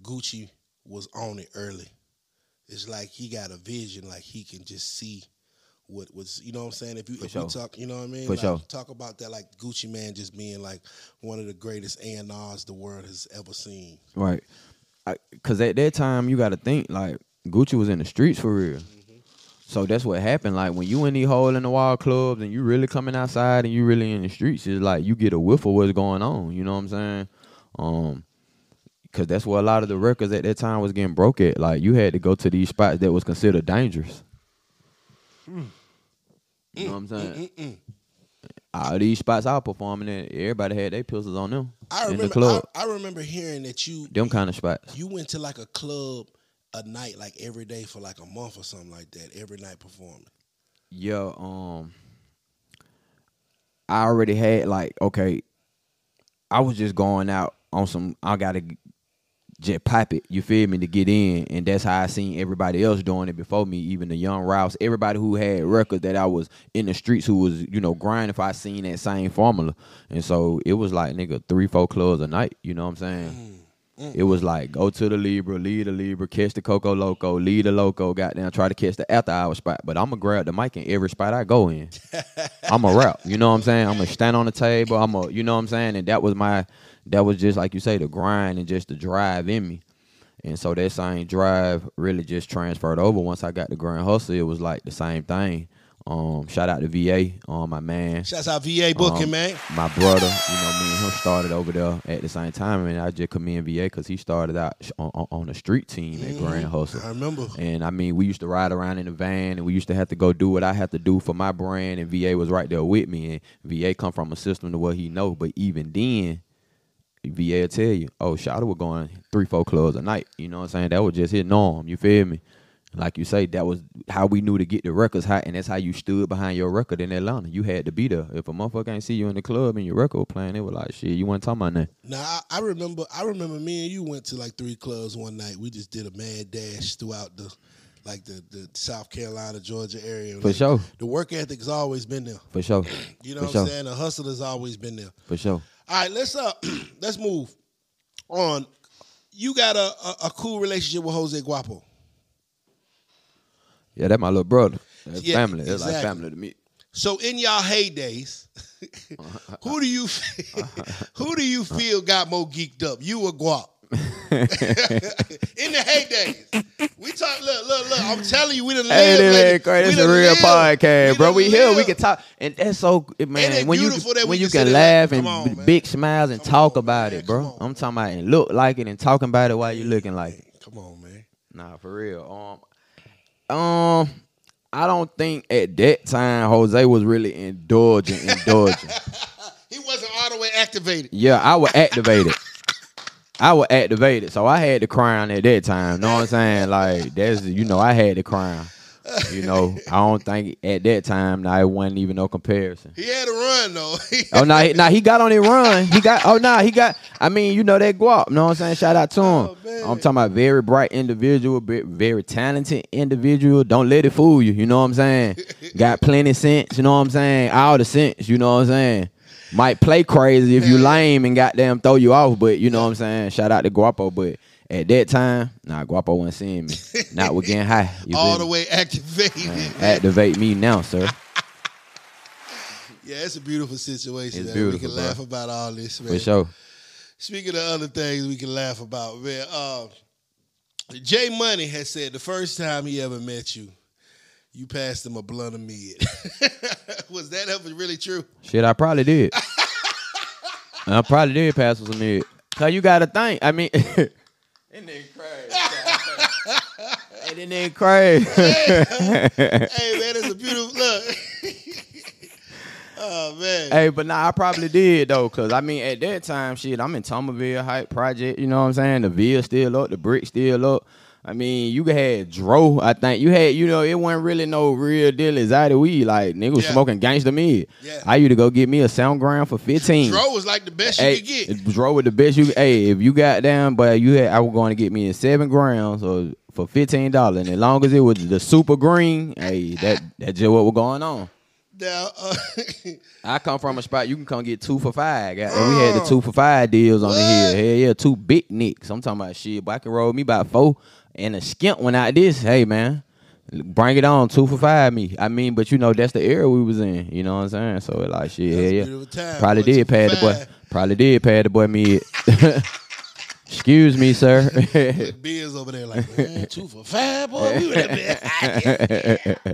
Gucci was on it early. It's like he got a vision, like he can just see what was, you know what I'm saying? If you For if sure. we talk, you know what I mean? For like, sure. Talk about that, like Gucci Mane just being like one of the greatest A&Rs the world has ever seen. Right. Because at that time, you got to think like Gucci was in the streets for real. Mm-hmm. So that's what happened. Like when you in these hole in the wall clubs and you really coming outside and you really in the streets, it's like you get a whiff of what's going on. You know what I'm saying? Um, because that's where a lot of the records at that time was getting broke at. Like you had to go to these spots that was considered dangerous. Mm. You know what I'm saying? Mm, mm, All these spots I was performing at, everybody had their pistols on them I in remember the club. I, I remember hearing that you them kind of spots. you went to like a club a night like every day for like a month or something like that, every night performing. Yeah, um I already had like okay, I was just going out on some I gotta just pop it, you feel me, to get in. And that's how I seen everybody else doing it before me, even the young Rouse, everybody who had records that I was in the streets who was, you know, grinding if I seen that same formula. And so it was like nigga three, four clubs a night, you know what I'm saying? Mm, mm, it was mm. like go to the Libra, lead the Libra, catch the Coco Loco, lead the Loco, goddamn, try to catch the after hour spot. But I'm gonna grab the mic in every spot I go in. (laughs) I'm a rap, you know what I'm saying? I'm gonna stand on the table. I'm a, you know what I'm saying? And that was my, that was just like you say, the grind and just the drive in me. And so that same drive really just transferred over. Once I got the Grand Hustle, it was like the same thing. Um, shout out to VA, um, my man. Shouts out VA booking, Um, man. My brother, you know, me and him started over there at the same time, and I just commend VA because he started out sh- on, on, on the street team at Grand Hustle. I remember. And I mean, we used to ride around in the van, and we used to have to go do what I had to do for my brand. And VA was right there with me. And VA come from a system to what he know, but even then, VA will tell you, oh, Shada was going three, four clubs a night. You know what I'm saying? That was just his norm. You feel me? Like you say, that was how we knew to get the records hot, and that's how you stood behind your record in Atlanta. You had to be there. If a motherfucker ain't see you in the club and your record was playing, it was like shit. You wasn't talking about that. Now I, I remember. I remember me and you went to like three clubs one night. We just did a mad dash throughout the, like the the South Carolina, Georgia area. For Like, sure. The work ethic's always been there. For sure. (clears throat) You know For what sure. I'm saying? The hustle has always been there. For sure. All right, let's uh (clears throat) let's move on. You got a, a, a cool relationship with Jose Guapo. Yeah, that my little brother. That's Yeah, family. That's like family to me. So in y'all heydays, (laughs) who do you (laughs) who do you feel got more geeked up? You or Guap? (laughs) in the heydays. We talk look, look, look. I'm telling you, we done Hey, live. baby. ain't It's a real live. podcast, bro. done We here. We can talk, and that's so man. when you when you can can laugh and on, big smiles and Come talk on, about man. it, bro. On. I'm talking about and look like it and talking about it while you're looking like it. Come on, man. Nah, for real. Um, um, I don't think at that time Jose was really indulging, indulging. (laughs) He wasn't all the way activated. Yeah, I was activated. (laughs) I was activated, so I had the crown at that time. Know what I'm saying? Like that's you know I had the crown. You know I don't think at that time now it wasn't even no comparison. He had a run though. Oh no, nah, nah, he got on it run. He got oh nah, he got. I mean you know that guap. Know what I'm saying? Shout out to him. Oh. I'm talking about very bright individual, very talented individual. Don't let it fool you. You know what I'm saying? (laughs) got plenty sense. You know what I'm saying? All the sense. You know what I'm saying? Might play crazy if you lame and goddamn throw you off, but you know what I'm saying? Shout out to Guapo, but at that time, nah, Guapo wasn't seeing me. Not with getting high. (laughs) You all the me? way activated. Man, activate me now, sir. (laughs) Yeah, it's a beautiful situation. It's man. we can bro. laugh about all this, man. For sure. Speaking of other things we can laugh about, man. Uh, Jay Money has said the first time he ever met you, you passed him a blunt of mid. (laughs) Was that ever really true? Shit, I probably did. I probably did pass with some mid. Cause you gotta think. I mean, (laughs) that nigga crazy. (laughs) hey, that nigga crazy. hey man, it's a beautiful look. oh man. hey, but nah, I probably did though. Cause I mean, at that time, shit, I'm in Thomasville Hype Project. You know what I'm saying? The Ville still up, the brick still up. I mean, you had Dro. I think you had, you know, it wasn't really no real deal exotic weed. Like nigga was Yeah. smoking gangster mid. Yeah. I used to go get me a sound ground for 15. Dro was like the best Hey, you could get. Dro was the best you. Hey, if you got down, but you had, I was going to get me in seven grams or for fifteen dollars, and as long as it was the super green, hey, that that's just what was going on. Now, uh, (laughs) I come from a spot you can come get two for five. And we had the two for five deals on the hill. Hell yeah, two big nicks. I'm talking about shit, but I can roll me about four and a skimp went out this. Hey man. Bring it on, two for five me. I mean, but you know, that's the era we was in. You know what I'm saying? So it like shit, a yeah. time, Probably boy, did pad the boy. Probably did pad the boy mid. (laughs) Excuse me, sir. (laughs) Biz over there like, man, (laughs) two for five, boy. We would have been hot. yeah.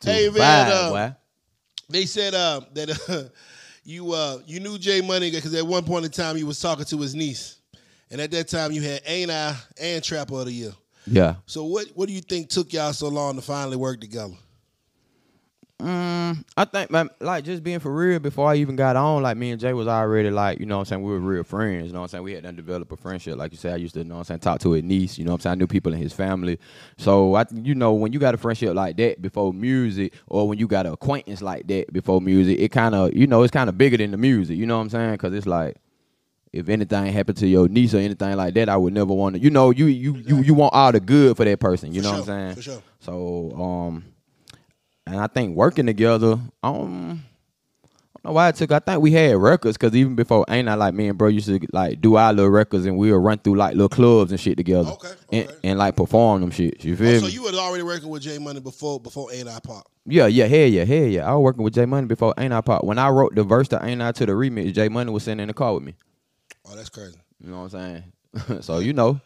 Hey man, Five, uh, they said uh, that uh, you uh, you knew Jay Money because at one point in time you was talking to his niece, and at that time you had Ain't I and Trapper of the Year. Yeah. So what what do you think took y'all so long to finally work together? Mm, I think, like just being for real before I even got on, like me and Jay was already like, you know what I'm saying, we were real friends, you know what I'm saying? We had done develop a friendship. Like you said, I used to, you know what I'm saying, talk to his niece, you know what I'm saying? I knew people in his family. So I you know, when you got a friendship like that before music, or when you got an acquaintance like that before music, it kind of, you know, it's kind of bigger than the music, you know what I'm saying? Cause it's like if anything happened to your niece or anything like that, I would never want to. You know, you you you you want all the good for that person. You For know sure, what I'm saying? for sure. So um, and I think working together, um, I don't know why it took. I think we had records because even before ain't I like me and bro used to like do our little records and we would run through like little clubs and shit together. Okay, And, okay. and like perform them shit. You feel Oh, so you was already working with Jay Money before before Ain't I Pop. Yeah, yeah, hell yeah, hell yeah. I was working with Jay Money before Ain't I Pop. When I wrote the verse to Ain't I to the remix, Jay Money was sitting in the car with me. Oh, that's crazy. You know what I'm saying? (laughs) so you know,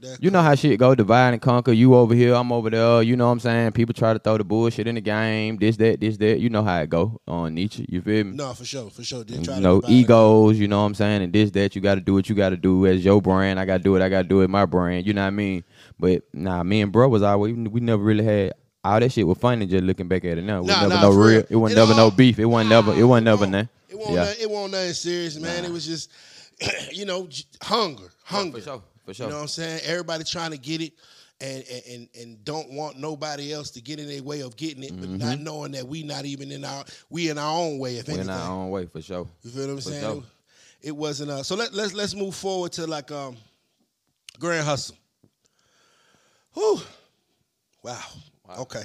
That You know how shit go, divide and conquer. You over here, I'm over there. You know what I'm saying? People try to throw the bullshit in the game. This, that, this, that. You know how it go on Niche. You feel me? No, for sure, for sure. They try you to know, egos, you know what I'm saying? And this, that, you got to do what you got to do as your brand. I got to do it, I got to do it my brand. You know what I mean? But nah, me and bro was always, we never really had, all that shit was funny just looking back at it now. It was Nah, never nah, no real, it wasn't never all- no beef. It wasn't never, it wasn't never Nah, nothing. It wasn't, Yeah. nothing, it wasn't nothing serious, man. It was just, (clears throat) you know, j- hunger, hunger. For sure, for sure. You know what I'm saying? Everybody trying to get it and and and, don't want nobody else to get in their way of getting it, but not knowing that we not even in our we in our own way, if we in our own way, for sure. You feel what I'm For saying? sure. It, it wasn't uh so let, let's let's move forward to like um Grand Hustle. Whew. Wow. Okay.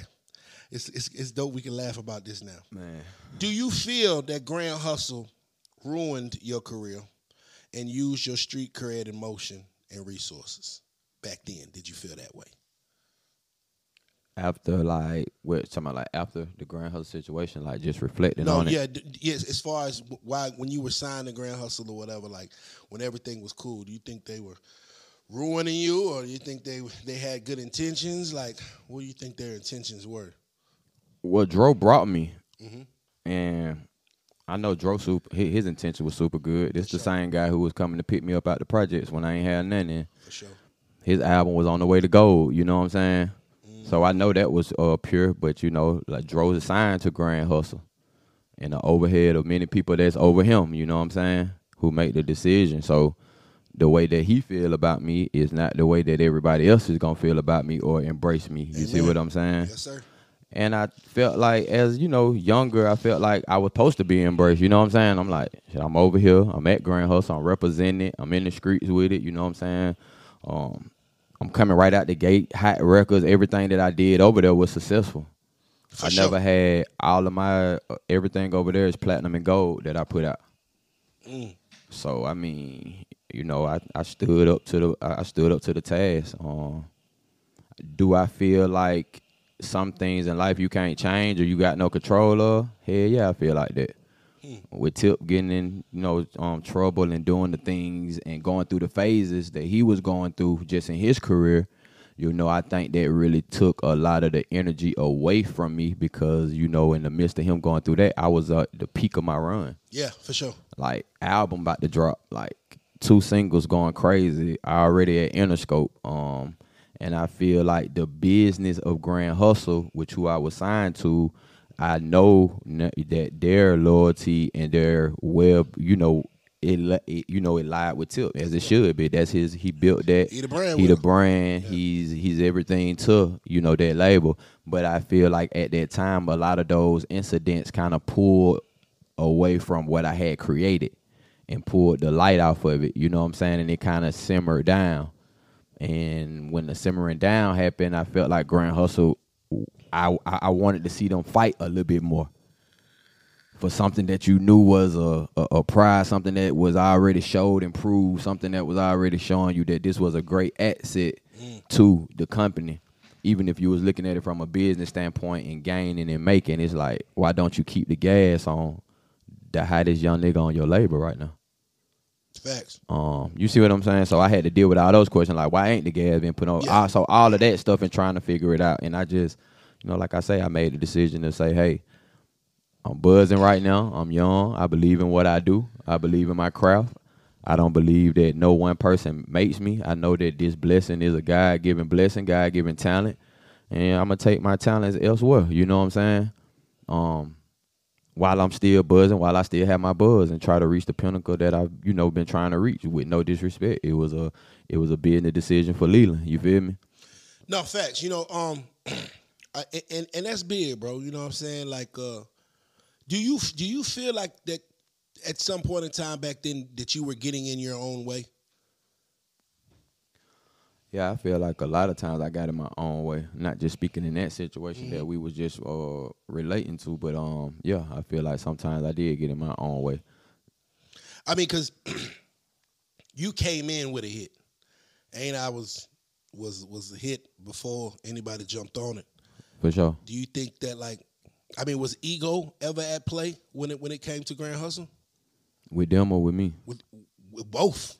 It's, it's it's dope we can laugh about this now. Man. Do you feel that Grand Hustle ruined your career and use your street cred in motion and resources back then? Did you feel that way? After like, what, talking about like after the Grand Hustle situation, like just reflecting No, on it. yeah, d- yes. As far as why when you were signed to Grand Hustle or whatever, like when everything was cool, do you think they were ruining you, or do you think they they had good intentions? Like, what do you think their intentions were? Well, Dro brought me, Mm-hmm. and I know Dro super. His, intention was super good. This the same guy who was coming to pick me up out the projects when I ain't had nothing. For sure. his album was on the way to gold. You know what I'm saying? So I know that was uh, pure, but you know, like Dro's assigned to Grand Hustle, and the overhead of many people that's over him. You know what I'm saying? Who make the decision. So the way that he feel about me is not the way that everybody else is gonna feel about me or embrace me. You see what I'm saying? Yes, sir. And I felt like, as you know, younger, I felt like I was supposed to be embraced. You know what I'm saying? I'm like, shit, I'm over here. I'm at Grand Hustle. I'm representing it. I'm in the streets with it. You know what I'm saying? Um, I'm coming right out the gate. Hot records. Everything that I did over there was successful. For I sure. never had all of my uh, everything over there is platinum and gold that I put out. Mm. So I mean, you know, I, I stood up to the I stood up to the task. Um, do I feel like some things in life you can't change or you got no control of? Hell yeah, I feel like that. With Tip getting in, you know, um, trouble and doing the things and going through the phases that he was going through just in his career, you know, I think that really took a lot of the energy away from me because, you know, in the midst of him going through that, I was at the peak of my run Yeah, for sure. like album about to drop, like two singles going crazy. I already at Interscope. Um, and I feel like the business of Grand Hustle, which who I was signed to, I know that their loyalty and their web, you know, it, it you know it lied with Tip as it should be. That's his. He built that. He the brand He the brand. He's he's everything to you know that label. But I feel like at that time, a lot of those incidents kind of pulled away from what I had created and pulled the light off of it. You know what I'm saying? And it kind of simmered down. And when the simmering down happened, I felt like Grand Hustle. I, I I wanted to see them fight a little bit more for something that you knew was a, a a prize, something that was already showed and proved, something that was already showing you that this was a great asset mm. to the company. Even if you was looking at it from a business standpoint and gaining and making, it's like, why don't you keep the gas on the hottest young nigga on your label right now? Facts. Um, you see what I'm saying? So I had to deal with all those questions, like why ain't the gas been put on? Yeah. Ah, so all of that stuff and trying to figure it out. And I just, you know, like I say, I made the decision to say, hey, I'm buzzing right now. I'm young. I believe in what I do. I believe in my craft. I don't believe that no one person makes me. I know that this blessing is a God given blessing, God given talent, and I'm gonna take my talents elsewhere. You know what I'm saying? Um, while I'm still buzzing, while I still have my buzz, and try to reach the pinnacle that I've you know been trying to reach. With no disrespect, it was a it was a business decision for Leland. You feel me? No facts. You know, um, (clears throat) I, and and that's big, bro. You know what I'm saying? Like, uh, do you do you feel like that at some point in time back then that you were getting in your own way? Yeah, I feel like a lot of times I got in my own way. Not just speaking in that situation Mm-hmm. that we was just uh, relating to, but um, yeah, I feel like sometimes I did get in my own way. I mean, because (clears throat) you came in with a hit, ain't I was was was a hit before anybody jumped on it. For sure. Do you think that like, I mean, was ego ever at play when it when it came to Grand Hustle With them or with me? with with both?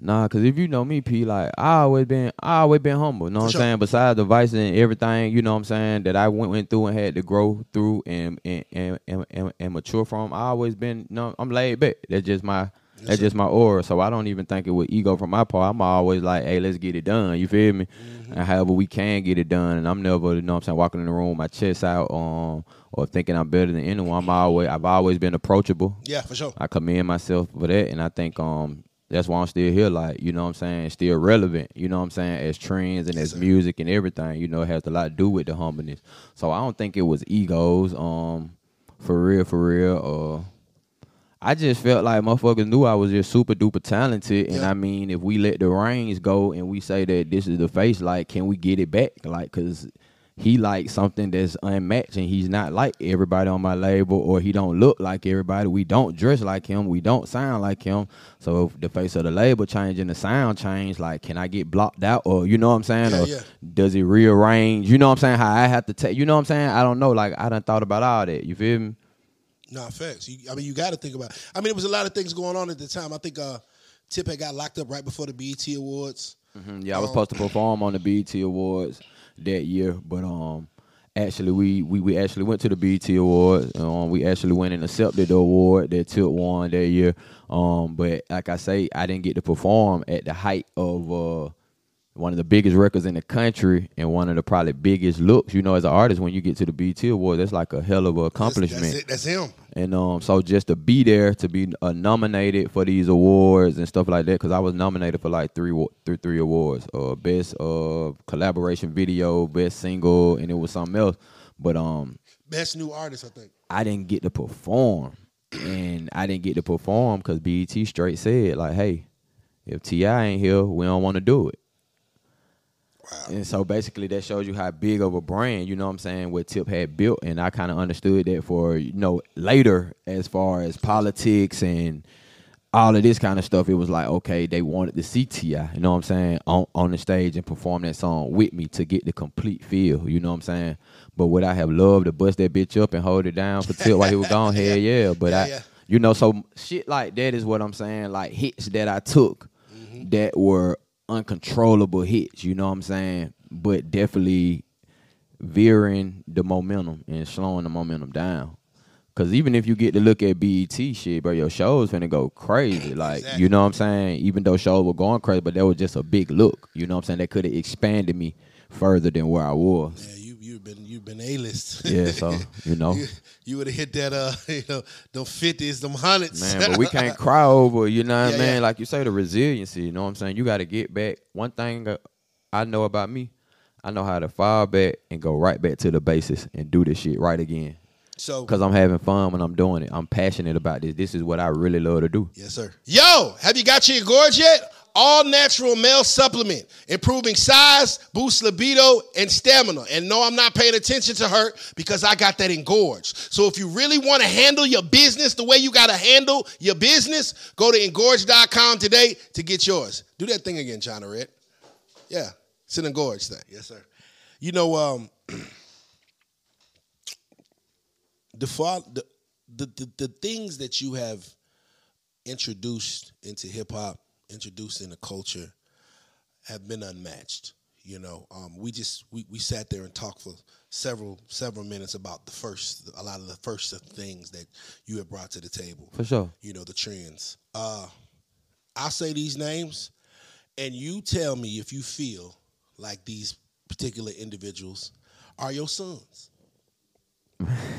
Nah, cause if you know me, P, like I always been, I always been humble. You Know what I'm saying? Besides the vice and everything, you know what I'm saying that I went went through and had to grow through and and and and, and, and mature from. I always been, no, I'm laid back. That's just my. That's just my aura, so I don't even think it was ego from my part. I'm always like, "Hey, let's get it done." You feel me? And however we can get it done, and I'm never, you know, what I'm saying, walking in the room, with my chest out, um, or thinking I'm better than anyone. I'm always, I've always been approachable. Yeah, for sure. I commend myself for that, and I think um that's why I'm still here. Like you know what I'm saying, still relevant. You know what I'm saying as trends and as music and everything. You know, it has a lot to do with the humbleness. So I don't think it was egos. Um, for real, for real. Uh, I just felt like motherfuckers knew I was just super duper talented, and Yeah. I mean, if we let the reins go and we say that this is the face, like, can we get it back? Like, cause he likes something that's unmatched, and he's not like everybody on my label, or he don't look like everybody. We don't dress like him. We don't sound like him. So if the face of the label change and the sound change, like, can I get blocked out, or you know what I'm saying, Yeah, or yeah. does it rearrange? You know what I'm saying? How I have to take, you know what I'm saying? I don't know. Like, I done thought about all that. You feel me? Nah, facts. You, I mean, you got to think about. I mean, it was a lot of things going on at the time. I think uh, Tip had got locked up right before the BET Awards. Mhm, Yeah, I was Um, supposed to perform on the BET Awards that year, but um, actually we we, we actually went to the BET Awards. Um, we actually went and accepted the award that Tip won that year. Um, but like I say, I didn't get to perform at the height of uh one of the biggest records in the country and one of the probably biggest looks. You know, as an artist, when you get to the BET Awards, that's like a hell of a accomplishment. that's, it. that's him. And um, so just to be there, to be uh, nominated for these awards and stuff like that, because I was nominated for like three, three, three awards: uh, best uh collaboration video, best single, and it was something else. But um, Best new artist, I think. I didn't get to perform, and I didn't get to perform because BET straight said like, "Hey, if T.I. ain't here, we don't want to do it." And so basically that shows you how big of a brand, you know what I'm saying, what Tip had built. And I kind of understood that for, you know, later as far as politics and all of this kind of stuff, it was like, okay, they wanted the CTI, you know what I'm saying, on, on the stage and perform that song with me to get the complete feel, you know what I'm saying? But would I have loved to bust that bitch up and hold it down for Tip while he was gone? (laughs) Hell yeah. But Yeah, I, yeah. you know, so shit like that is what I'm saying, like hits that I took Mm-hmm. that were uncontrollable hits, you know what I'm saying? But definitely veering the momentum and slowing the momentum down. Cause even if you get to look at BET shit, bro, your shows finna go crazy. Like, Exactly. you know what I'm saying? Even though shows were going crazy, but that was just a big look. You know what I'm saying? That could have expanded me further than where I was. Yeah, you've been you've been a list. Yeah, so you (laughs) know. you, you would have hit that uh (laughs) you know them fifties, them hundreds. Man, but we (laughs) can't cry over, you know what Yeah, I mean? yeah. Like you say, the resiliency, you know what I'm saying? You got to get back. One thing I know about me, I know how to fall back and go right back to the basis and do this shit right again. so Because I'm having fun when I'm doing it. I'm passionate about this. This is what I really love to do. Yes, sir. Yo, have you got your EnGorge yet? All natural male supplement, improving size, boosts libido and stamina. And no, I'm not paying attention to her because I got that EnGorge. So if you really want to handle your business the way you got to handle your business, go to engorge.com today to get yours. Do that thing again, China Red. Yeah, it's an EnGorge thing. Yes, sir. You know, um, (clears throat) the, the, the, the things that you have introduced into hip hop, introduced in the culture, have been unmatched. You know, um, we just we, we sat there and talked for several several minutes about the first a lot of the first things that you have brought to the table. For sure. You know, the trends. Uh, I'll say these names, and you tell me if you feel like these particular individuals are your sons. (laughs)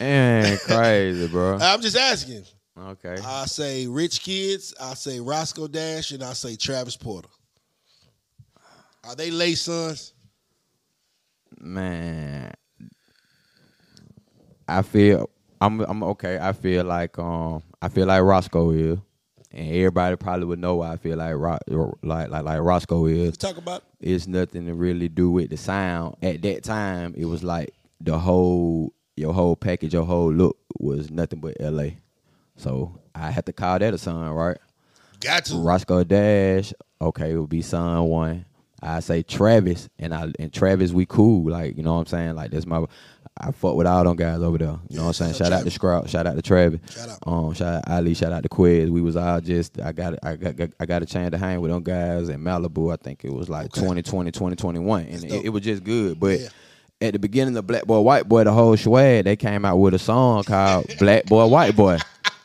Man, crazy, bro. (laughs) I'm just asking. Okay. I say Rich Kids, I say Roscoe Dash, and I say Travis Porter. Are they lay sons? Man. I feel I'm I'm okay. I feel like um I feel like Roscoe is. And everybody probably would know why I feel like Ro- like like like Roscoe is. Talk about it's nothing to really do with the sound. At that time, it was like the whole your whole package, your whole look was nothing but LA. So I had to call that a son, right? got to. Roscoe Dash, okay, it would be son one. I say Travis, and I and Travis, we cool, like you know what I'm saying. Like that's my, I fuck with all them guys over there. You know what I'm saying? shout Shout out to Strap, shout out to Travis. Shout out. Um, shout out Ali, shout out to Quez. We was all just I got I got I got a chance to hang with them guys in Malibu. I think it was like Okay. 2020, 2021. And it, it was just good. But Yeah. at the beginning of Black Boy White Boy, the whole swag, they came out with a song called (laughs) Black Boy White Boy.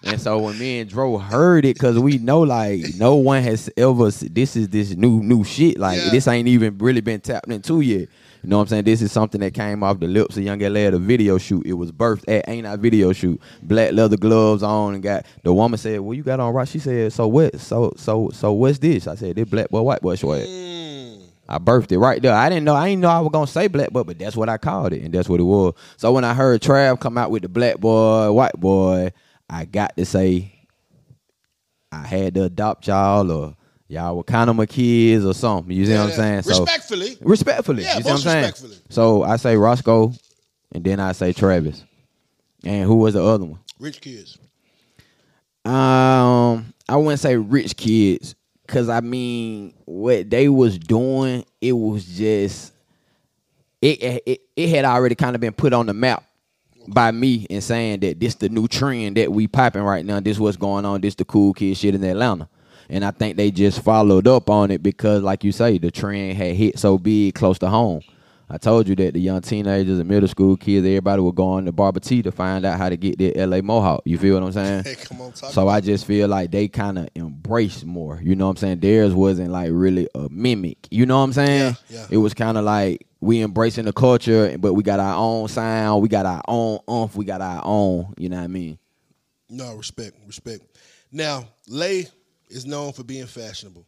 And so when me and Dro heard it, cause we know like no one has ever this is this new new shit. Like Yeah. this ain't even really been tapped into yet. You know what I'm saying? This is something that came off the lips of Yung LA at a video shoot. It was birthed at Ain't I video shoot. Black leather gloves on and got the woman said, Well, you got on right. She said, So what? So so so what's this? I said, This black boy, white boy swag. Mm. I birthed it right there. I didn't know. I didn't know I was gonna say black boy, but that's what I called it, and that's what it was. So when I heard Trav come out with the black boy, white boy, I got to say, I had to adopt y'all, or y'all were kind of my kids, or something. You see what I'm Yeah, saying? So Respectfully. respectfully. Yeah, you see what I'm saying? respectfully. So I say Roscoe, and then I say Travis, and who was the other one? Rich kids. Um, I wouldn't say rich kids, cause I mean what they was doing, it was just it it, it had already kind of been put on the map by me and saying that this the new trend that we popping right now. This what's going on. This the cool kid shit in Atlanta. And I think they just followed up on it because, like you say, the trend had hit so big close to home. I told you that the young teenagers and middle school kids, everybody would go on to Barber T to find out how to get their LA Mohawk. You feel what I'm saying? Hey, (laughs) come on. So I just feel like they kind of embraced more. You know what I'm saying? Theirs wasn't like really a mimic. You know what I'm saying? Yeah, yeah. It was kind of like we embracing the culture, but we got our own sound, we got our own umph, we got our own. You know what I mean? No, respect, respect. Now, Lay is known for being fashionable.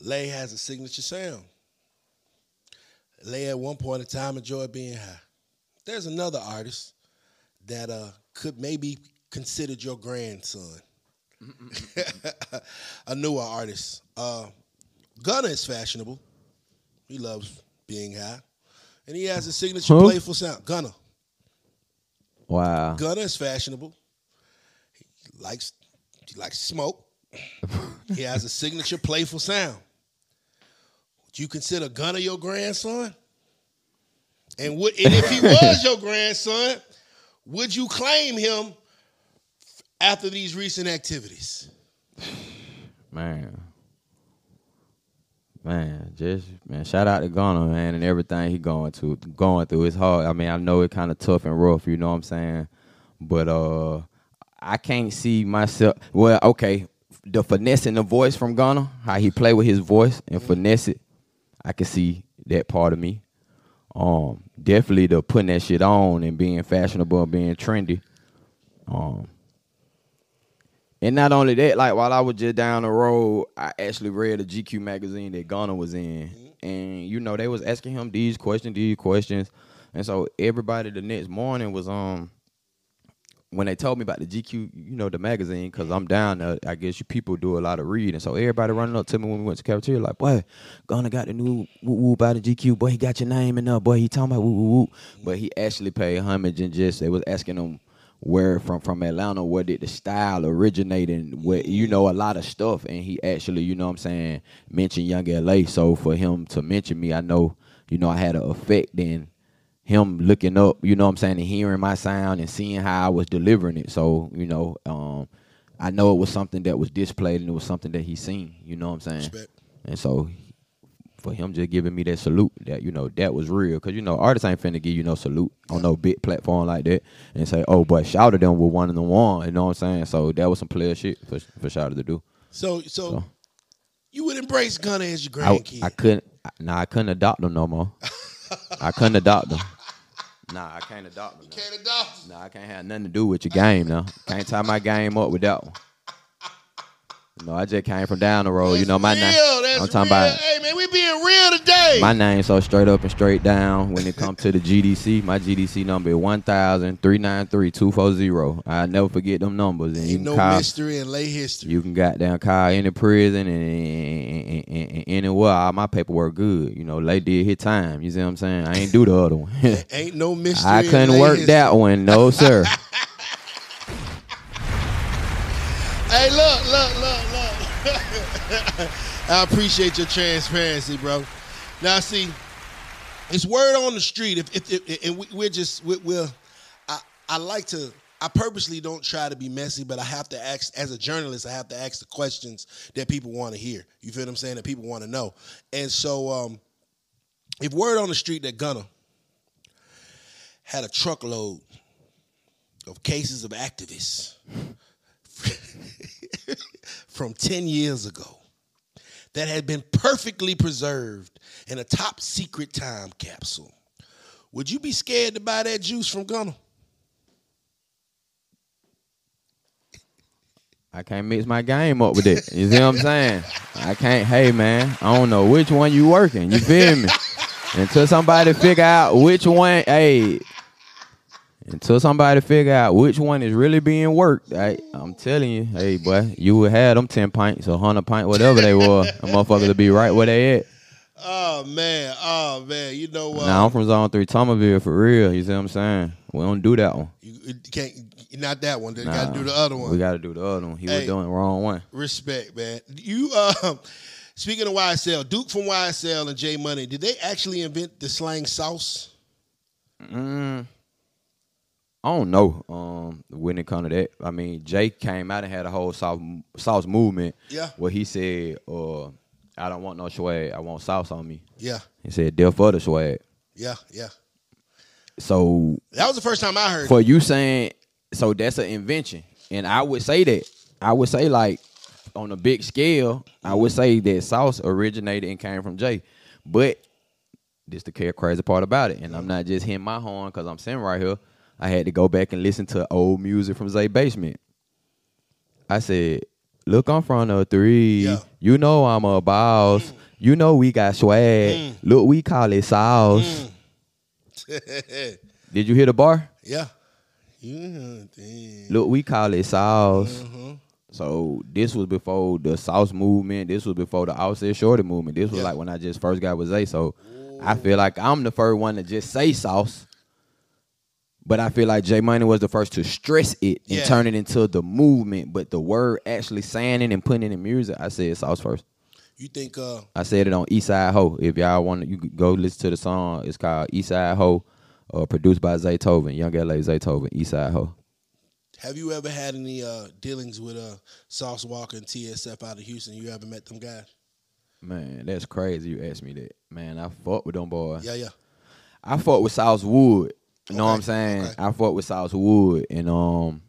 Lay has a signature sound. Lay at one point in time enjoyed being high. There's another artist that uh, could maybe considered your grandson. (laughs) a newer artist. Uh, Gunna is fashionable. He loves being high. And he has a signature Who? playful sound. Gunna. Wow. Gunna is fashionable. He likes he likes smoke. (laughs) he has a signature playful sound. Would you consider Gunna your grandson? And would and if he (laughs) was your grandson, would you claim him after these recent activities? Man. Man, just man, shout out to Gunna, man, and everything he going to going through. It's hard. I mean, I know it's kind of tough and rough, you know what I'm saying? But uh I can't see myself well, okay, the finesse in the voice from Gunna, how he play with his voice and finesse it, I can see that part of me. Um, definitely the putting that shit on and being fashionable and being trendy. Um, and not only that, like while I was just down the road, I actually read a GQ magazine that Gunna was in, mm-hmm. and you know they was asking him these questions, these questions, and so everybody the next morning was um when they told me about the GQ, you know, the magazine, because I'm mm-hmm. down there, I guess you people do a lot of reading. So everybody running up to me when we went to cafeteria, like, boy, Gunna got the new woo woo by the GQ. Boy, he got your name in there. Boy, he talking about woo woo woo. Mm-hmm. But he actually paid homage and just, they was asking him where from from Atlanta, where did the style originate and where, you know, a lot of stuff. And he actually, you know what I'm saying, mentioned Yung LA. So for him to mention me, I know, you know, I had an effect in him looking up, you know what I'm saying, and hearing my sound and seeing how I was delivering it. So, you know, um, I know it was something that was displayed and it was something that he seen, you know what I'm saying? Respect. And so for him just giving me that salute, that, you know, that was real. Cause you know, artists ain't finna give you no salute on no big platform like that and say, oh, but shout at them with one of the one, you know what I'm saying? So that was some player shit for for Shouter to do. So so, So. you would embrace Gunna as your I, grandkid. I couldn't. Nah, I couldn't adopt them no more. (laughs) I couldn't adopt them. Nah, I can't adopt them. now. Can't adopt. Nah, I can't have nothing to do with your game now. Can't tie my game up with that one. No, I just came from down the road. you know my name. I'm talking real. about Hey man, we being real today. my name so straight up and straight down. When it comes to the GDC, my GDC number is one thousand three nine three two four zero. I never forget them numbers. And you Ain't can no call. mystery and lay history. You can goddamn call any prison and, and, and, and, and anywhere. All my paperwork good. You know, Lay did his time. You see what I'm saying? I ain't do the other one. (laughs) Ain't no mystery. I couldn't work history. that one. No, sir. (laughs) Hey, look, look, look. (laughs) I appreciate your transparency, bro. Now, see, it's word on the street. If, if, if and we, we're just we, we're, I, I like to. I purposely don't try to be messy, but I have to ask as a journalist. I have to ask the questions that people want to hear. You feel what I'm saying? That people want to know. And so, um, if word on the street that Gunna had a truckload of cases of Actavis (laughs) from 10 years ago that had been perfectly preserved in a top secret time capsule. Would you be scared to buy that juice from Gunna? I can't mix my game up with it. You see what I'm saying? I can't. Hey man, I don't know which one you working. You feel me? (laughs) Until somebody figure out which one. Hey, until somebody figure out which one is really being worked. I, I'm telling you, hey boy, you would have them ten pints or hundred pints, whatever they were. A (laughs) motherfucker to be right where they at. Oh man, oh man, you know what? Now I'm from Zone Three, Thomasville for real. You see what I'm saying? We don't do that one. you, you can't, not that one. You got to do the other one. We got to do the other one. He Hey. was doing the wrong one. Respect, man. You uh speaking of YSL, Duke from YSL and J Money, did they actually invent the slang sauce? Mm, I don't know. Um, when it comes to that, I mean, Jake came out and had a whole sauce sauce movement. Yeah. Where he said, "Uh, I don't want no swag. I want sauce on me." Yeah, He said, "Deal for the swag." yeah, yeah. So That was the first time I heard. for you saying, so that's an invention, and I would say that. I would say like on a big scale, I would say that sauce originated and came from Jay, but this the crazy part about it, and I'm not just hitting my horn because I'm sitting right here. I had to go back and listen to old music from Zay Basement. I said, "Look, I'm from the three. Yeah. You know I'm a boss. You know we got swag. Look, we call it sauce. (laughs) Did you hear the bar? yeah. Yeah. Look, we call it sauce. Mm-hmm. So this was before the sauce movement. This was before the Offset Shorty movement. This was Yeah. like when I just first got with Zay. So I feel like I'm the first one to just say sauce. But I feel like Jay Money was the first to stress it and Yeah. turn it into the movement. But the word actually saying it and putting it in music, I said sauce first. You think uh I said it on Eastside Ho. If y'all want to, you could go listen to the song. It's called Eastside Ho, uh, produced by Zaytoven, Yung LA Zaytoven, Eastside Ho. have you ever had any uh dealings with uh Sauce Walka and TSF out of Houston? You ever met them guys? Man, that's crazy. You asked me that. Man, I fought with them boys. Yeah, yeah. I fought with South Wood. You know what I'm saying? okay. I fought with South Wood and um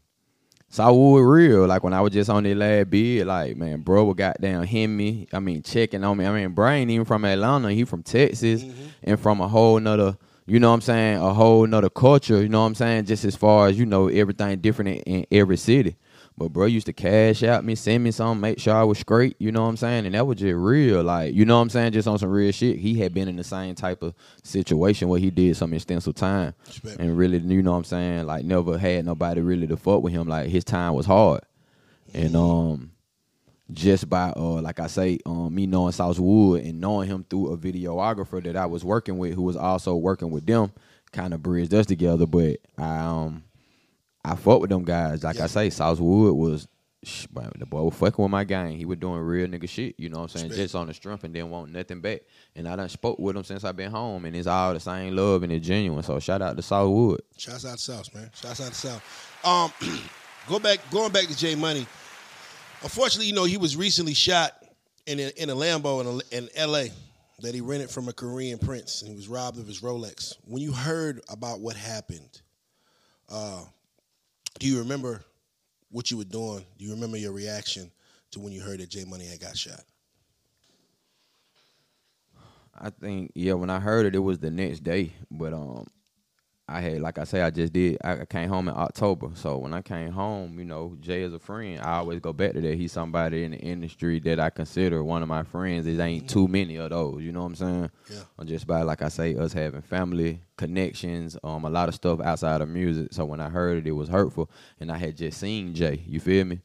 South Wood real. Like when I was just on the lab bid, like man, bro would goddamn hit me. I mean, checking on me. I mean, Brian even from Atlanta, he from Texas Mm-hmm. and from a whole nother, you know what I'm saying, a whole nother culture, you know what I'm saying? Just as far as, you know, everything different in, in every city. But bro used to cash out me, send me something, make sure I was straight, you know what I'm saying? And that was just real. Like, you know what I'm saying? Just on some real shit. He had been in the same type of situation where he did some extensive time. Respect. And really, you know what I'm saying? Like never had nobody really to fuck with him. Like his time was hard. And um just by uh like I say, um me knowing South Wood and knowing him through a videographer that I was working with who was also working with them kind of bridged us together. But I um I fought with them guys. Like Yeah. I say, South Wood was the boy was fucking with my gang. He was doing real nigga shit, you know what I'm saying? Respect. Just on the strength and didn't want nothing back. And I done spoke with him since I've been home and it's all the same love and it's genuine. So shout out to South Wood. Shouts out to South, man. Shouts out to South. Um, (clears throat) go back, going back to Jay Money. Unfortunately, you know he was recently shot in a, in a Lambo in, a, in L.A. that he rented from a Korean prince, and he was robbed of his Rolex. When you heard about what happened, uh, do you remember what you were doing? Do you remember your reaction to when you heard that Jay Money had got shot? I think yeah, when I heard it, it was the next day. But um, I had like I say, I just did. I came home in October, so when I came home, you know, Jay is a friend. I always go back to that. He's somebody in the industry that I consider one of my friends. There ain't too many of those. You know what I'm saying? Yeah. Or just by like I say, us having family connections, um, a lot of stuff outside of music. So when I heard it, it was hurtful, and I had just seen Jay. You feel me?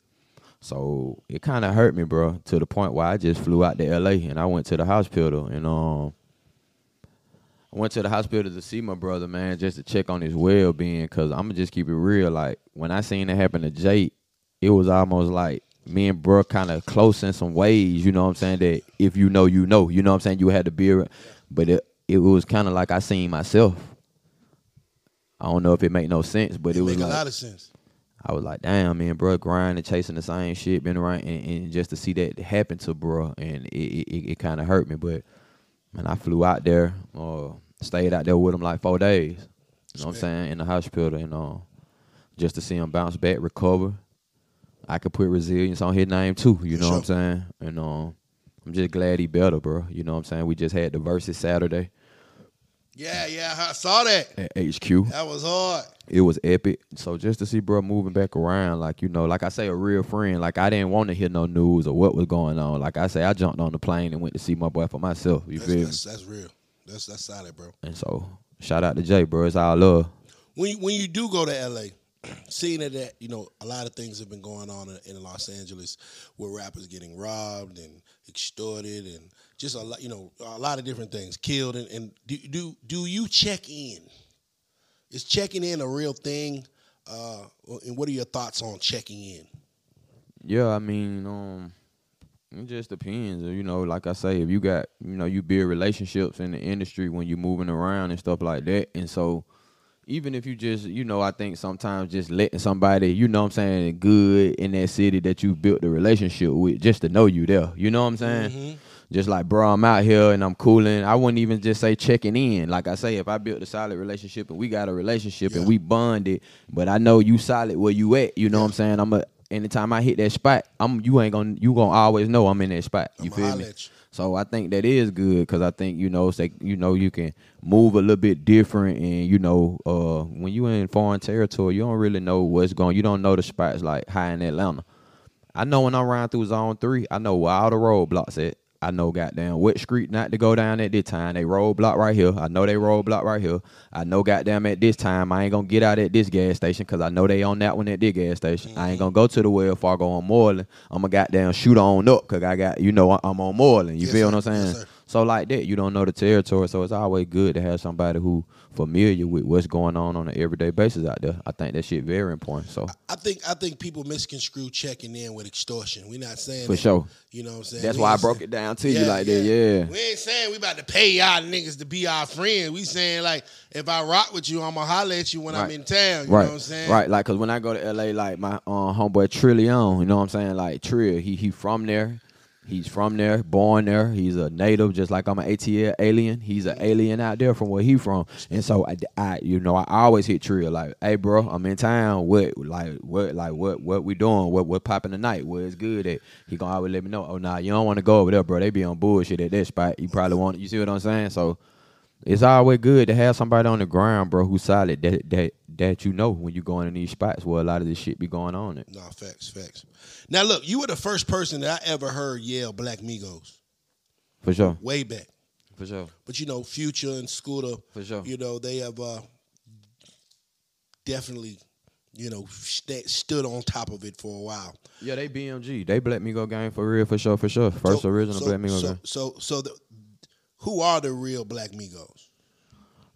So it kind of hurt me, bro, to the point where I just flew out to LA and I went to the hospital and um I went to the hospital to see my brother, man, just to check on his well being. Cause I'm gonna just keep it real. Like when I seen it happen to Jake, it was almost like me and bro kind of close in some ways. You know what I'm saying? That if you know, you know. You know what I'm saying? You had to be, around. but it, it was kind of like I seen myself. I don't know if it make no sense, but it, It was make a lot of sense. I was like, damn, man, bro, grinding, chasing the same shit, been around, and, and just to see that happen to bro, and it it, it kind of hurt me. But man, I flew out there, uh, stayed out there with him like four days. You know what I'm saying in the hospital, and uh, just to see him bounce back, recover. I could put resilience on his name too. You know what I'm saying? And um, I'm just glad he better, bro. You know what I'm saying? We just had the verses Saturday Yeah, yeah, I saw that. at HQ. That was hard. it was epic. So just to see bro moving back around, like you know, like I say, a real friend. Like I didn't want to hear no news or what was going on. Like I say, I jumped on the plane and went to see my boy for myself. You That's, feel me? that's, that's real. That's that's solid, bro. And so shout out to Jay, bro. It's all love. When you, when you do go to LA, (clears throat) seeing that, that you know a lot of things have been going on in, in Los Angeles, where rappers getting robbed and extorted and just a lot, you know, a lot of different things, killed. And, and do do do you check in? Is checking in a real thing? Uh, and what are your thoughts on checking in? Yeah, I mean, um, it just depends. You know, like I say, if you got, you know, you build relationships in the industry when you're moving around and stuff like that. And so even if you just, you know, I think sometimes just letting somebody, you know what I'm saying, good in that city that you built the relationship with, just to know you there. You know what I'm saying? Just like, bro, I'm out here and I'm cooling. I wouldn't even just say checking in. Like I say, if I built a solid relationship and we got a relationship and we bonded, but I know you solid where you at, you know what I'm saying? I'm a anytime I hit that spot, I'm you ain't gonna you gonna always know I'm in that spot. You I'ma feel me? you. So I think that is good because I think you know, say you know, you can move a little bit different, and you know, uh, when you in foreign territory, you don't really know what's going. You don't know the spots like high in Atlanta. I know when I'm riding through Zone Three, I know where all the roadblocks at. I know goddamn what street not to go down at this time. They roadblock right here. I know they roadblock right here. I know goddamn at this time I ain't gonna get out at this gas station because I know they on that one at this gas station. I ain't gonna go to the well if I go on Moreland. I'm gonna goddamn shoot on up because I got you know I'm on Moreland. You Yes, feel sir. what I'm saying? Yes. So like that, you don't know the territory, so it's always good to have somebody who familiar with what's going on on an everyday basis out there. I think that shit very important. So I think I think people misconstrue checking in with extortion. We're not saying For that, sure. You know what I'm saying? that's We why I broke say- it down to you like that. Yeah. We ain't saying we about to pay y'all niggas to be our friend. We saying like if I rock with you, I'ma holler at you when I'm in town. You right, know what I'm saying? Right, like, cause when I go to LA, like my uh, homeboy Trillion, you know what I'm saying? Like Trill, he he from there. He's from there, born there. He's a native, just like I'm an ATL alien. He's an alien out there from where he from, and so I, I, you know, I always hit Trill like, "Hey, bro, I'm in town. What, like, what, like, what, what we doing? What, what popping tonight? Where it's good at?" He gonna always let me know. Oh, nah, you don't want to go over there, bro. They be on bullshit at that spot. You probably want. You see what I'm saying? So it's always good to have somebody on the ground, bro, who's solid that that that you know when you going in these spots where a lot of this shit be going on. At. No, facts, facts. Now look, you were the first person that I ever heard yell Black Migos For sure, way back. for sure, But you know, Future and Scooter, for sure. you know, they have uh, definitely, you know, st- stood on top of it for a while. Yeah, they BMG. They Black Migo gang for real, for sure, for sure. First So- original so, Black Migo so, gang. So, so the, who are the real Black Migos?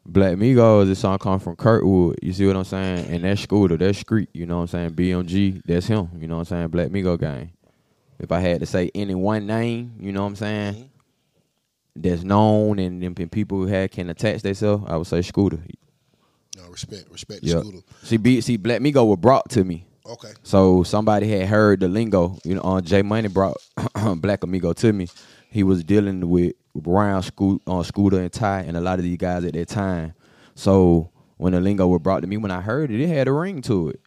Black Migos, this song come from Kirkwood. You see what I'm saying? And that Scooter, that Street, you know what I'm saying? BMG, that's him. You know what I'm saying? Black Migo gang. If I had to say any one name, you know what I'm saying? Mhm. That's known and, and people who had can attach themselves, I would say Scooter. No, respect, respect Yeah. Scooter. See, B, see, Black Migo was brought to me. Okay. So somebody had heard the lingo. You know, uh, Jay Money brought (clears throat) Black Amigo to me. He was dealing with Brown, Scoot, uh, Scooter, and Ty, and a lot of these guys at that time. So when the lingo was brought to me, when I heard it, it had a ring to it.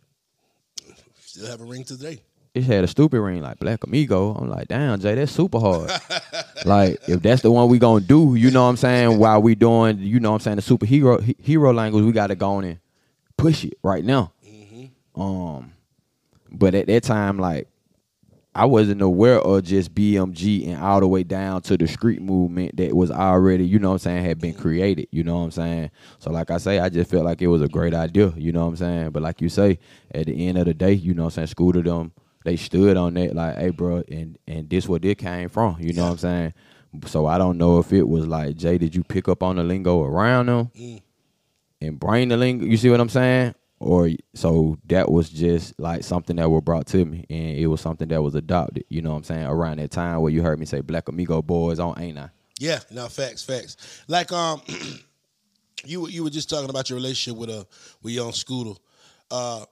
Still have a ring today. It had a stupid ring like Black Amigo. I'm like, damn, Jay, that's super hard. (laughs) like, if that's the one we gonna do, you know what I'm saying? While we doing, you know what I'm saying, the superhero he- hero language, we gotta go on and push it right now. Um, but at that time, like, I wasn't aware of just BMG and all the way down to the street movement that was already, you know what I'm saying, had been created. You know what I'm saying? So like I say, I just felt like it was a great idea, you know what I'm saying? But like you say, at the end of the day, you know what I'm saying, Scooter them, they stood on that like, hey bro, and and this what this came from, you know what I'm saying? So I don't know if it was like, Jay, did you pick up on the lingo around them Mm. and bring the lingo? You see what I'm saying? Or so that was just like something that was brought to me, and it was something that was adopted. You know what I'm saying? Around that time where you heard me say "Black Amigo boys" on, ain't I? Yeah, no facts, facts. Like um, (clears throat) you were- you were just talking about your relationship with a with young Scooter. Uh,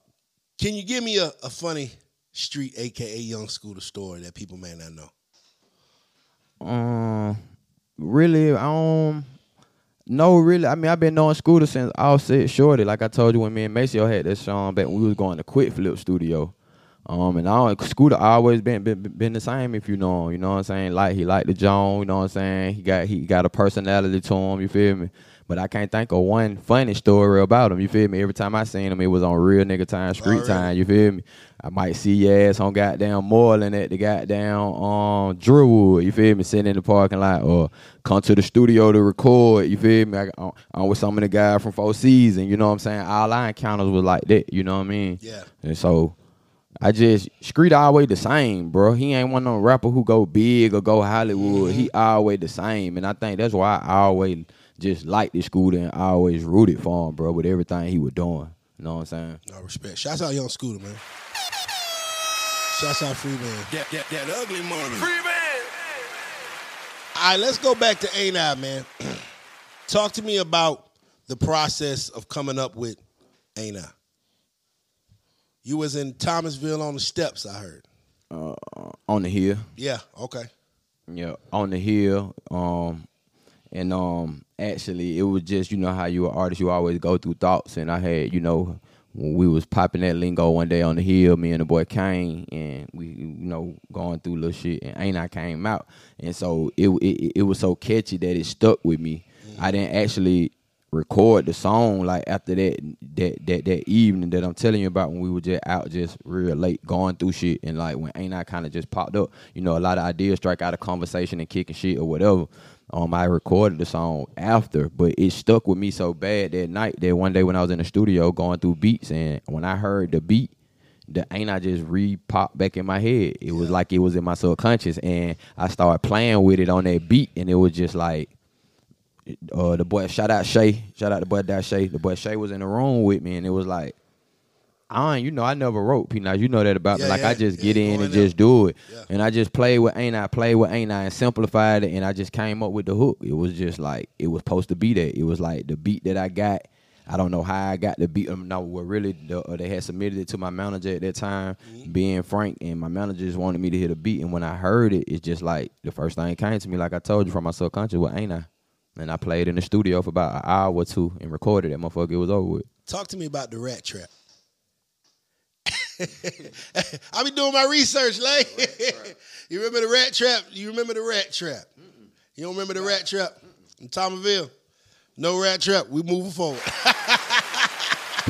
can you give me a, a funny street, aka young Scooter story that people may not know? Um, really, I don't. No, really. I mean, I've been knowing Scooter since Offset Shorty. Like I told you when me and Maceo had this song back when we was going to Quick Flip Studio. Um, and I Scooter always been, been been the same if you know him. You know what I'm saying? Like he like the John. You know what I'm saying? He got he got a personality to him. You feel me? But I can't think of one funny story about him. You feel me? Every time I seen him, it was on real nigga time, street Already. time. You feel me? I might see your ass on goddamn Moreland at the goddamn um Drewwood. You feel me? Sitting in the parking lot or come to the studio to record. You feel me? I, I'm, I'm with some of the guys from Four Seasons. You know what I'm saying? All our encounters was like that. You know what I mean? Yeah. And so I just Street always the same, bro. He ain't one of them rapper who go big or go Hollywood. He always the same, and I think that's why I always just liked this Scooter and I always rooted for him, bro, with everything he was doing. You know what I'm saying? No respect. Shouts out young Scooter, man. Shouts out Free Man. That, that, that ugly money. Free Man. All right, let's go back to Ain't I, man. (clears throat) Talk to me about the process of coming up with Ain't I. You was in Thomasville on the steps, I heard. Uh, On the hill. Yeah, okay. Yeah, on the hill. Um, and um, actually, it was just you know how you an artist, you always go through thoughts, and I had you know when we was popping that lingo one day on the hill, me and the boy Kane, and we you know going through little shit, and ain't I came out, and so it it, it was so catchy that it stuck with me. I didn't actually record the song like after that that that that evening that I'm telling you about when we were just out just real late going through shit and like when ain't I kind of just popped up. You know a lot of ideas strike out of conversation and kicking shit or whatever um I recorded the song after but it stuck with me so bad that night that one day when I was in the studio going through beats and when I heard the beat the ain't I just re popped back in my head. It was like it was in my subconscious, and I started playing with it on that beat, and it was just like uh, the boy, shout out Shay, shout out the boy that Shay. The boy Shay was in the room with me, and it was like, I ain't, you know, I never wrote Peanuts. You know that about Yeah, me. Like yeah, I just yeah, get in and just do it, and I just play with ain't I, play with ain't I, and simplified it, and I just came up with the hook. It was just like it was supposed to be that. It was like the beat that I got. I don't know how I got the beat. Um, no, well, really, the, uh, they had submitted it to my manager at that time, Mm-hmm. being Frank, and my manager just wanted me to hit a beat. And when I heard it, it's just like the first thing came to me, like I told you from my subconscious, well, ain't I? And I played in the studio for about an hour or two and recorded that motherfucker. It was over with. Talk to me about the rat trap. (laughs) I be doing my research, like. (laughs) you remember the rat trap? You remember the rat trap? You don't remember the rat trap in Thomasville? No rat trap. We moving forward.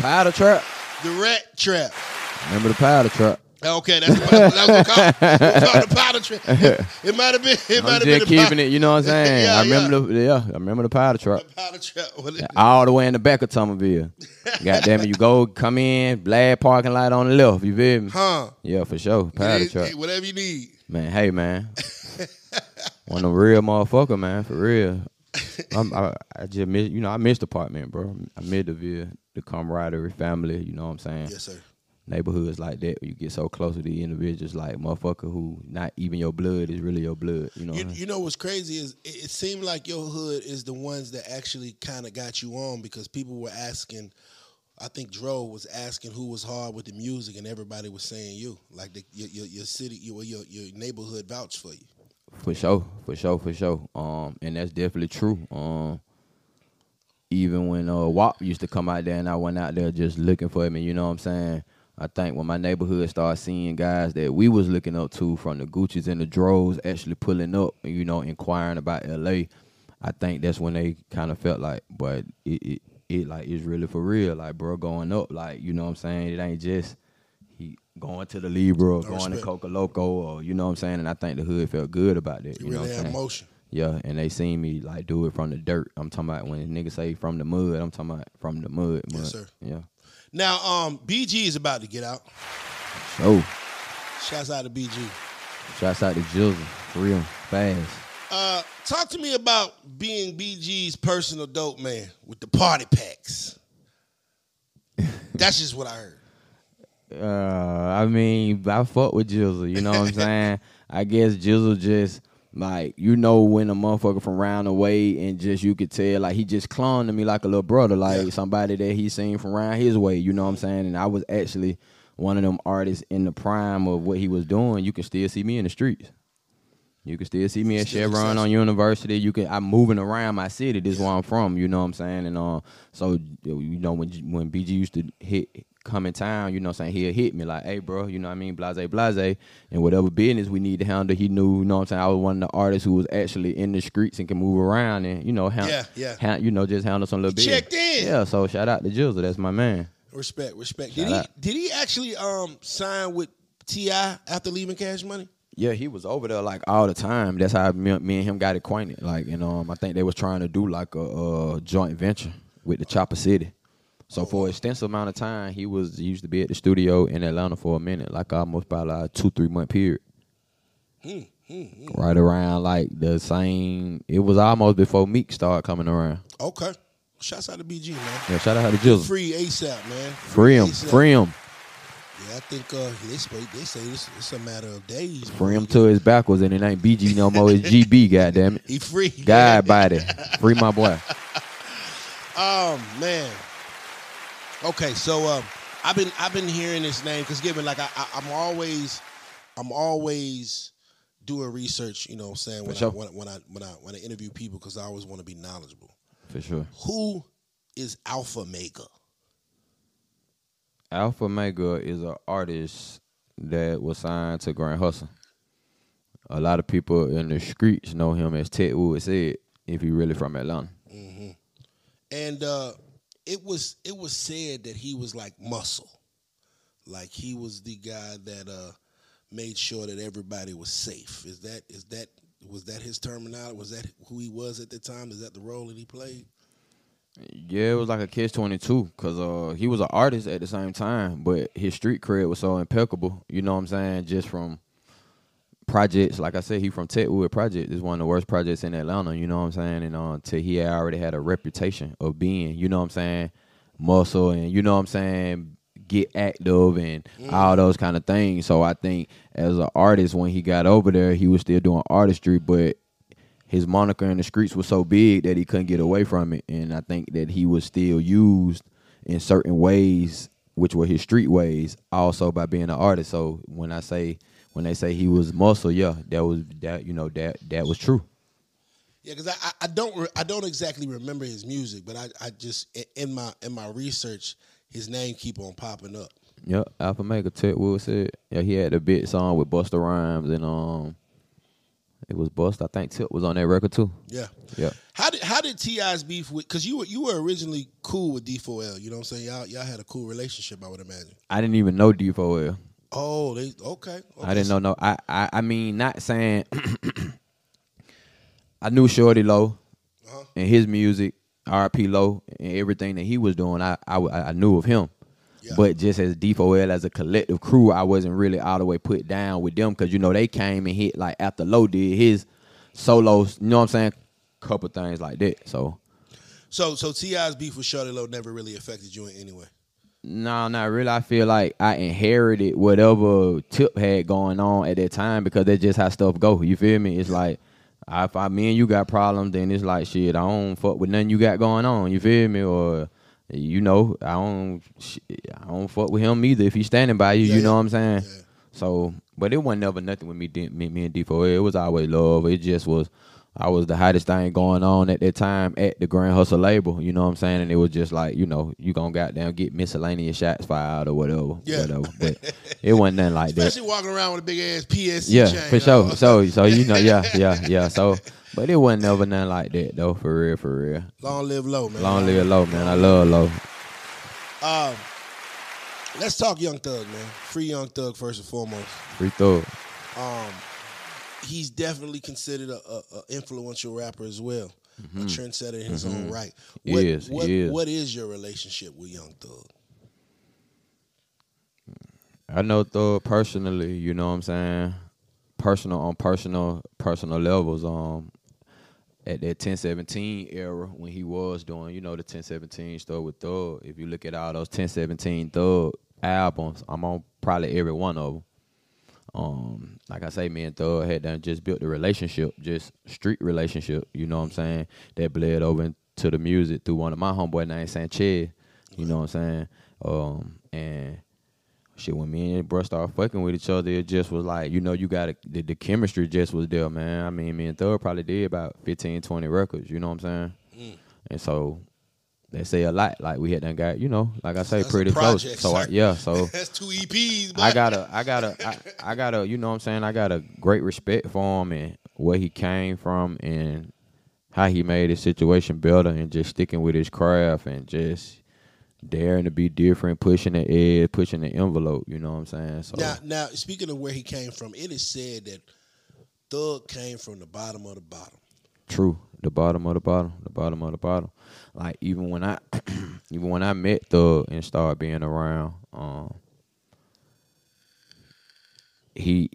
Powder trap. (laughs) the rat trap. Remember the powder trap? Okay, that's what, that's what we call, the powder trap. (laughs) It, it might have been. It might I'm have been the keeping it. You know what I'm (laughs) saying? Yeah, I remember the yeah. I remember the powder trap. powder trap. What it- All the way in the back of Thomasville. God damn it, you go come in, Blad parking lot on the left. You feel me? Huh? Yeah, for sure. Powder It- it- whatever you need. Man, hey man, (laughs) one of the real motherfucker, man, for real. I'm, I, I just miss, you know, I miss the apartment, bro. I miss the view, the camaraderie, family. You know what I'm saying? Yes, sir. Neighborhoods like that, where you get so close to the individuals, like motherfucker who not even your blood is really your blood. You know, You, you know what's crazy is it, it seemed like your hood is the ones that actually kind of got you on because people were asking. I think Dro was asking who was hard with the music, and everybody was saying you. Like the, your, your your city, your your your neighborhood vouched for you. For sure, for sure, for sure. Um, and that's definitely true. Um, even when uh Wop used to come out there and I went out there just looking for him, and you know what I'm saying. I think when my neighborhood started seeing guys that we was looking up to from the Gucci's and the Dros actually pulling up, and you know, inquiring about LA, I think that's when they kind of felt like, but it, it it like it's really for real, like bro, going up, like you know what I'm saying. It ain't just he going to the Libra or No going to respect. Coca Loco or you know what I'm saying. And I think the hood felt good about that. You, You, know what I'm emotion. Yeah, and they seen me like do it from the dirt. I'm talking about when niggas say from the mud. I'm talking about from the mud. mud. Yes, sir. Yeah. Now, um, BG is about to get out. Oh. Shouts out to BG. shouts out to Jizzle. Real fast. Uh, talk to me about being BG's personal dope man with the party packs. That's just what I heard. Uh, I mean, I fuck with Jizzle. You know what I'm (laughs) saying? I guess Jizzle just Like you know when a motherfucker from round the way and just you could tell like he just clung to me like a little brother, like Yeah. somebody that he seen from round his way. You know what I'm saying? And I was actually one of them artists in the prime of what he was doing. You can still see me in the streets. You can still see me at Still Chevron on. University. You can I'm moving around my city. This is where I'm from. You know what I'm saying? And uh, so you know when when BG used to hit come in town, you know what I'm saying he'll hit me like, hey bro, you know what I mean, blase blase, and whatever business we need to handle, he knew. You know what I'm saying? I was one of the artists who was actually in the streets and can move around and you know, hand, Yeah, yeah. hand- you know, just handle some little business. checked in. Yeah. So shout out to Jizzle. That's my man. Respect, respect. Did he did he actually um sign with T.I after leaving Cash Money? Yeah, he was over there like all the time. That's how me, me and him got acquainted. Like, and um, I think they was trying to do like a, uh joint venture with the Chopper City. So for an extensive amount of time, he was he used to be at the studio in Atlanta for a minute, like almost about like a two three month period. Right around like the same. It was almost before Meek started coming around. Okay. Shouts out to BG, man. Yeah, shout out to Jizzle. Free ASAP, man. Free him, ASAP. free him, Yeah, I think uh, they say they say it's, it's a matter of days. free him to his backwards, and it ain't BG no more. It's GB. (laughs) Goddamn it, He free. God body, free my boy. Um, (laughs) man. Okay, so um, I've been I've been hearing this name because given like I, I I'm always I'm always doing research. You know, what I'm saying when, sure. I, when, I- when I when I when I interview people because I always want to be knowledgeable. For sure. Who is Alfamega? Alpha Mega is an artist that was signed to Grand Hustle. A lot of people in the streets know him as Techwood said, if he really from Atlanta. And uh, it was it was said that he was like muscle, like he was the guy that uh, made sure that everybody was safe. Is that is that was that his terminology? Was that who he was at the time? Is that the role that he played? Yeah, it was like a catch twenty two because uh, he was an artist at the same time, but his street cred was so impeccable. You know what I'm saying? Just from projects, like I said, he from Techwood Project is one of the worst projects in Atlanta. You know what I'm saying? And uh, till he already had a reputation of being, you know what I'm saying, muscle and you know what I'm saying, get active and all those kind of things. So I think as an artist, when he got over there, he was still doing artistry, but his moniker in the streets was so big that he couldn't get away from it. And I think that he was still used in certain ways, which were his street ways, also by being an artist. So when I say when they say he was muscle, yeah, that was that you know that that was true. Yeah, because I, I don't re- I don't exactly remember his music, but I, I just in my in my research, his name keep on popping up. Yep, Alfamega Ted Wood said. Yeah, he had a bit song with Busta Rhymes and um it was Bust. I think Tip was on that record too. Yeah. Yeah. How did how did T.I's beef with? Because you were you were originally cool with D4L. You know what I'm saying? Y'all y'all had a cool relationship. I would imagine. I didn't even know D4L. Oh, they okay. I didn't know no. I, I I mean, not saying. (clears throat) I knew Shorty Low Uh-huh. and his music, R.P. Low, and everything that he was doing. I I, I knew of him, Yeah. but just as D4L as a collective crew, I wasn't really all the way put down with them because you know they came and hit like after Low did his solos. You know what I'm saying? Couple things like that. So So so T.I's beef with Shorty Low never really affected you in any way. No, not really. I feel like I inherited whatever Tip had going on at that time because that's just how stuff go. You feel me? It's like I- if I me and you got problems, then it's like shit. I don't fuck with nothing you got going on. You feel me? Or you know, I don't. Shit, I don't fuck with him either if he's standing by you. Yeah, you know yeah. what I'm saying? Yeah. So, but it wasn't never nothing with me, me, me and D4. It was always love. It just was. I was the hottest thing going on at that time at the Grand Hustle label. You know what I'm saying? And it was just like, you know, you gonna goddamn get miscellaneous shots fired or whatever, Yeah. whatever. (laughs) But it wasn't nothing like that. Especially walking around with a big ass PSC Yeah, chain. for sure. So, so you know, yeah, (laughs) yeah, yeah. So, but it wasn't never nothing like that though. For real, for real. long live low, man. Long live low, man. I love low. Um, let's talk Young Thug, man. Free Young Thug first and foremost. Free thug. Um, he's definitely considered a, a, a influential rapper as well, a trendsetter in his own right. Mm-hmm. What, What, is. what is your relationship with Young Thug? I know Thug personally, you know what I'm saying? Personal on personal personal levels. Um at that 1017 era when he was doing, you know, the 1017 stuff with Thug. If you look at all those 1017 Thug albums, I'm on probably every one of them. Um, like I say, me and Thug had done just built a relationship, just street relationship. You know what I'm saying? That bled over into the music through one of my homeboy named Sanchez. You know what I'm saying? Um, and shit, when me and bro started fucking with each other, it just was like, you know, you got the, the chemistry just was there, man. I mean, me and Thug probably did about 15, 20 records. You know what I'm saying? And so they say a lot. Like we had done got, you know, like I say, That's pretty project, close. So I, yeah, so (laughs) That's two EPs. But I gotta, I gotta, I, (laughs) I gotta, you know what I'm saying? I got a great respect for him and where he came from and how he made his situation better and just sticking with his craft and just daring to be different, pushing the edge, pushing the envelope, you know what I'm saying? So Now, now speaking of where he came from, it is said that Thug came from the bottom of the bottom. True. The bottom of the bottom. The bottom of the bottom. Like even when I (clears throat) even when I met Thug and started being around, um he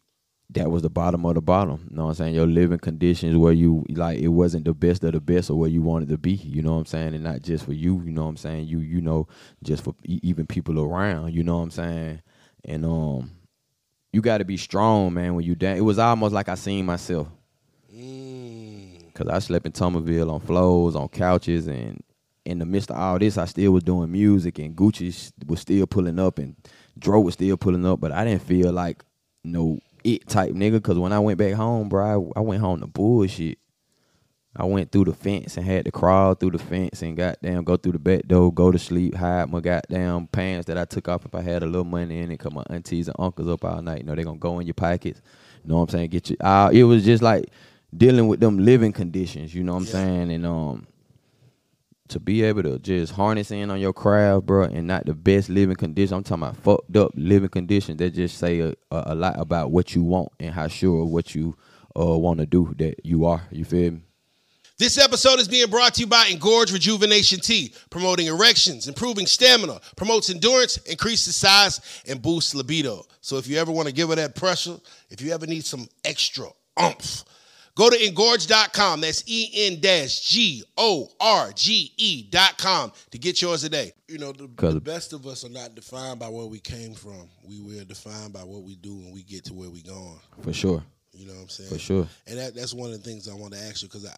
that was the bottom of the bottom. You know what I'm saying? Your living conditions where you like it wasn't the best of the best or where you wanted to be, you know what I'm saying? And not just for you, you know what I'm saying? You you know, just for even people around, you know what I'm saying? And um you got to be strong, man, when you down. It was almost like I seen myself. Mm. Cause I slept in Thomasville on floors, on couches, and in the midst of all this, I still was doing music, and Gucci was still pulling up, and Dro was still pulling up, but I didn't feel like no it type nigga. Cause when I went back home, bro, I, I went home to bullshit. I went through the fence and had to crawl through the fence and goddamn go through the back door, go to sleep, hide my goddamn pants that I took off if I had a little money in it. Cause my aunties and uncles up all night. You know they gonna go in your pockets. You know what I'm saying? Get you. Uh, it was just like dealing with them living conditions. You know what I'm Yeah. saying? And um, to be able to just harness in on your craft, bro, and not the best living conditions. I'm talking about fucked up living conditions that just say a, a, a lot about what you want and how sure what you uh want to do that you are. You feel me? This episode is being brought to you by EnGorge Rejuvenation Tea, promoting erections, improving stamina, promotes endurance, increases size, and boosts libido. So if you ever want to give her that pressure, if you ever need some extra oomph, go to engorge.com. That's E N G O R G E.com to get yours today. You know, the, 'Cause- the best of us are not defined by where we came from. We were defined by what we do when we get to where we're going. For sure. You know what I'm saying? For sure. And that, that's one of the things I want to ask you because I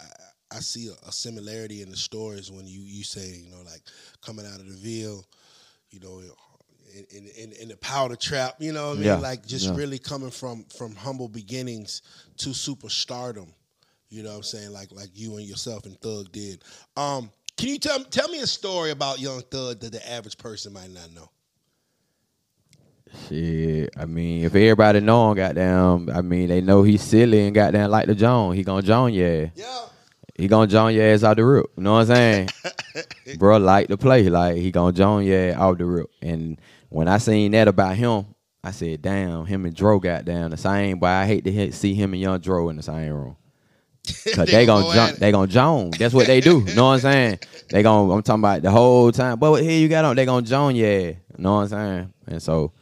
I see a, a similarity in the stories when you you say you know like coming out of the Ville, you know, in in, in, in the powder trap, you know what I mean? Yeah, Like just yeah. really coming from from humble beginnings to superstardom. You know what I'm saying? Like like you and yourself and Thug did. Um, can you tell tell me a story about Young Thug that the average person might not know? Shit, I mean, if everybody know him, goddamn, I mean, they know he's silly and goddamn like the Joan. He gonna Joan yeah. Yeah. He gonna Joan your ass out the rip. You know what I'm saying? (laughs) Bro, like to play. Like he gonna Joan your ass out the rip. And when I seen that about him, I said, damn, him and Dro got down the same, but I hate to hit, see him and young Dro in the same room. (laughs) Cause they, gonna gonna go jump, they gonna Joan. That's what they do. You know what I'm saying? They gonna I'm talking about the whole time. But here you got on, they gonna Joan yeah. You know what I'm saying? And so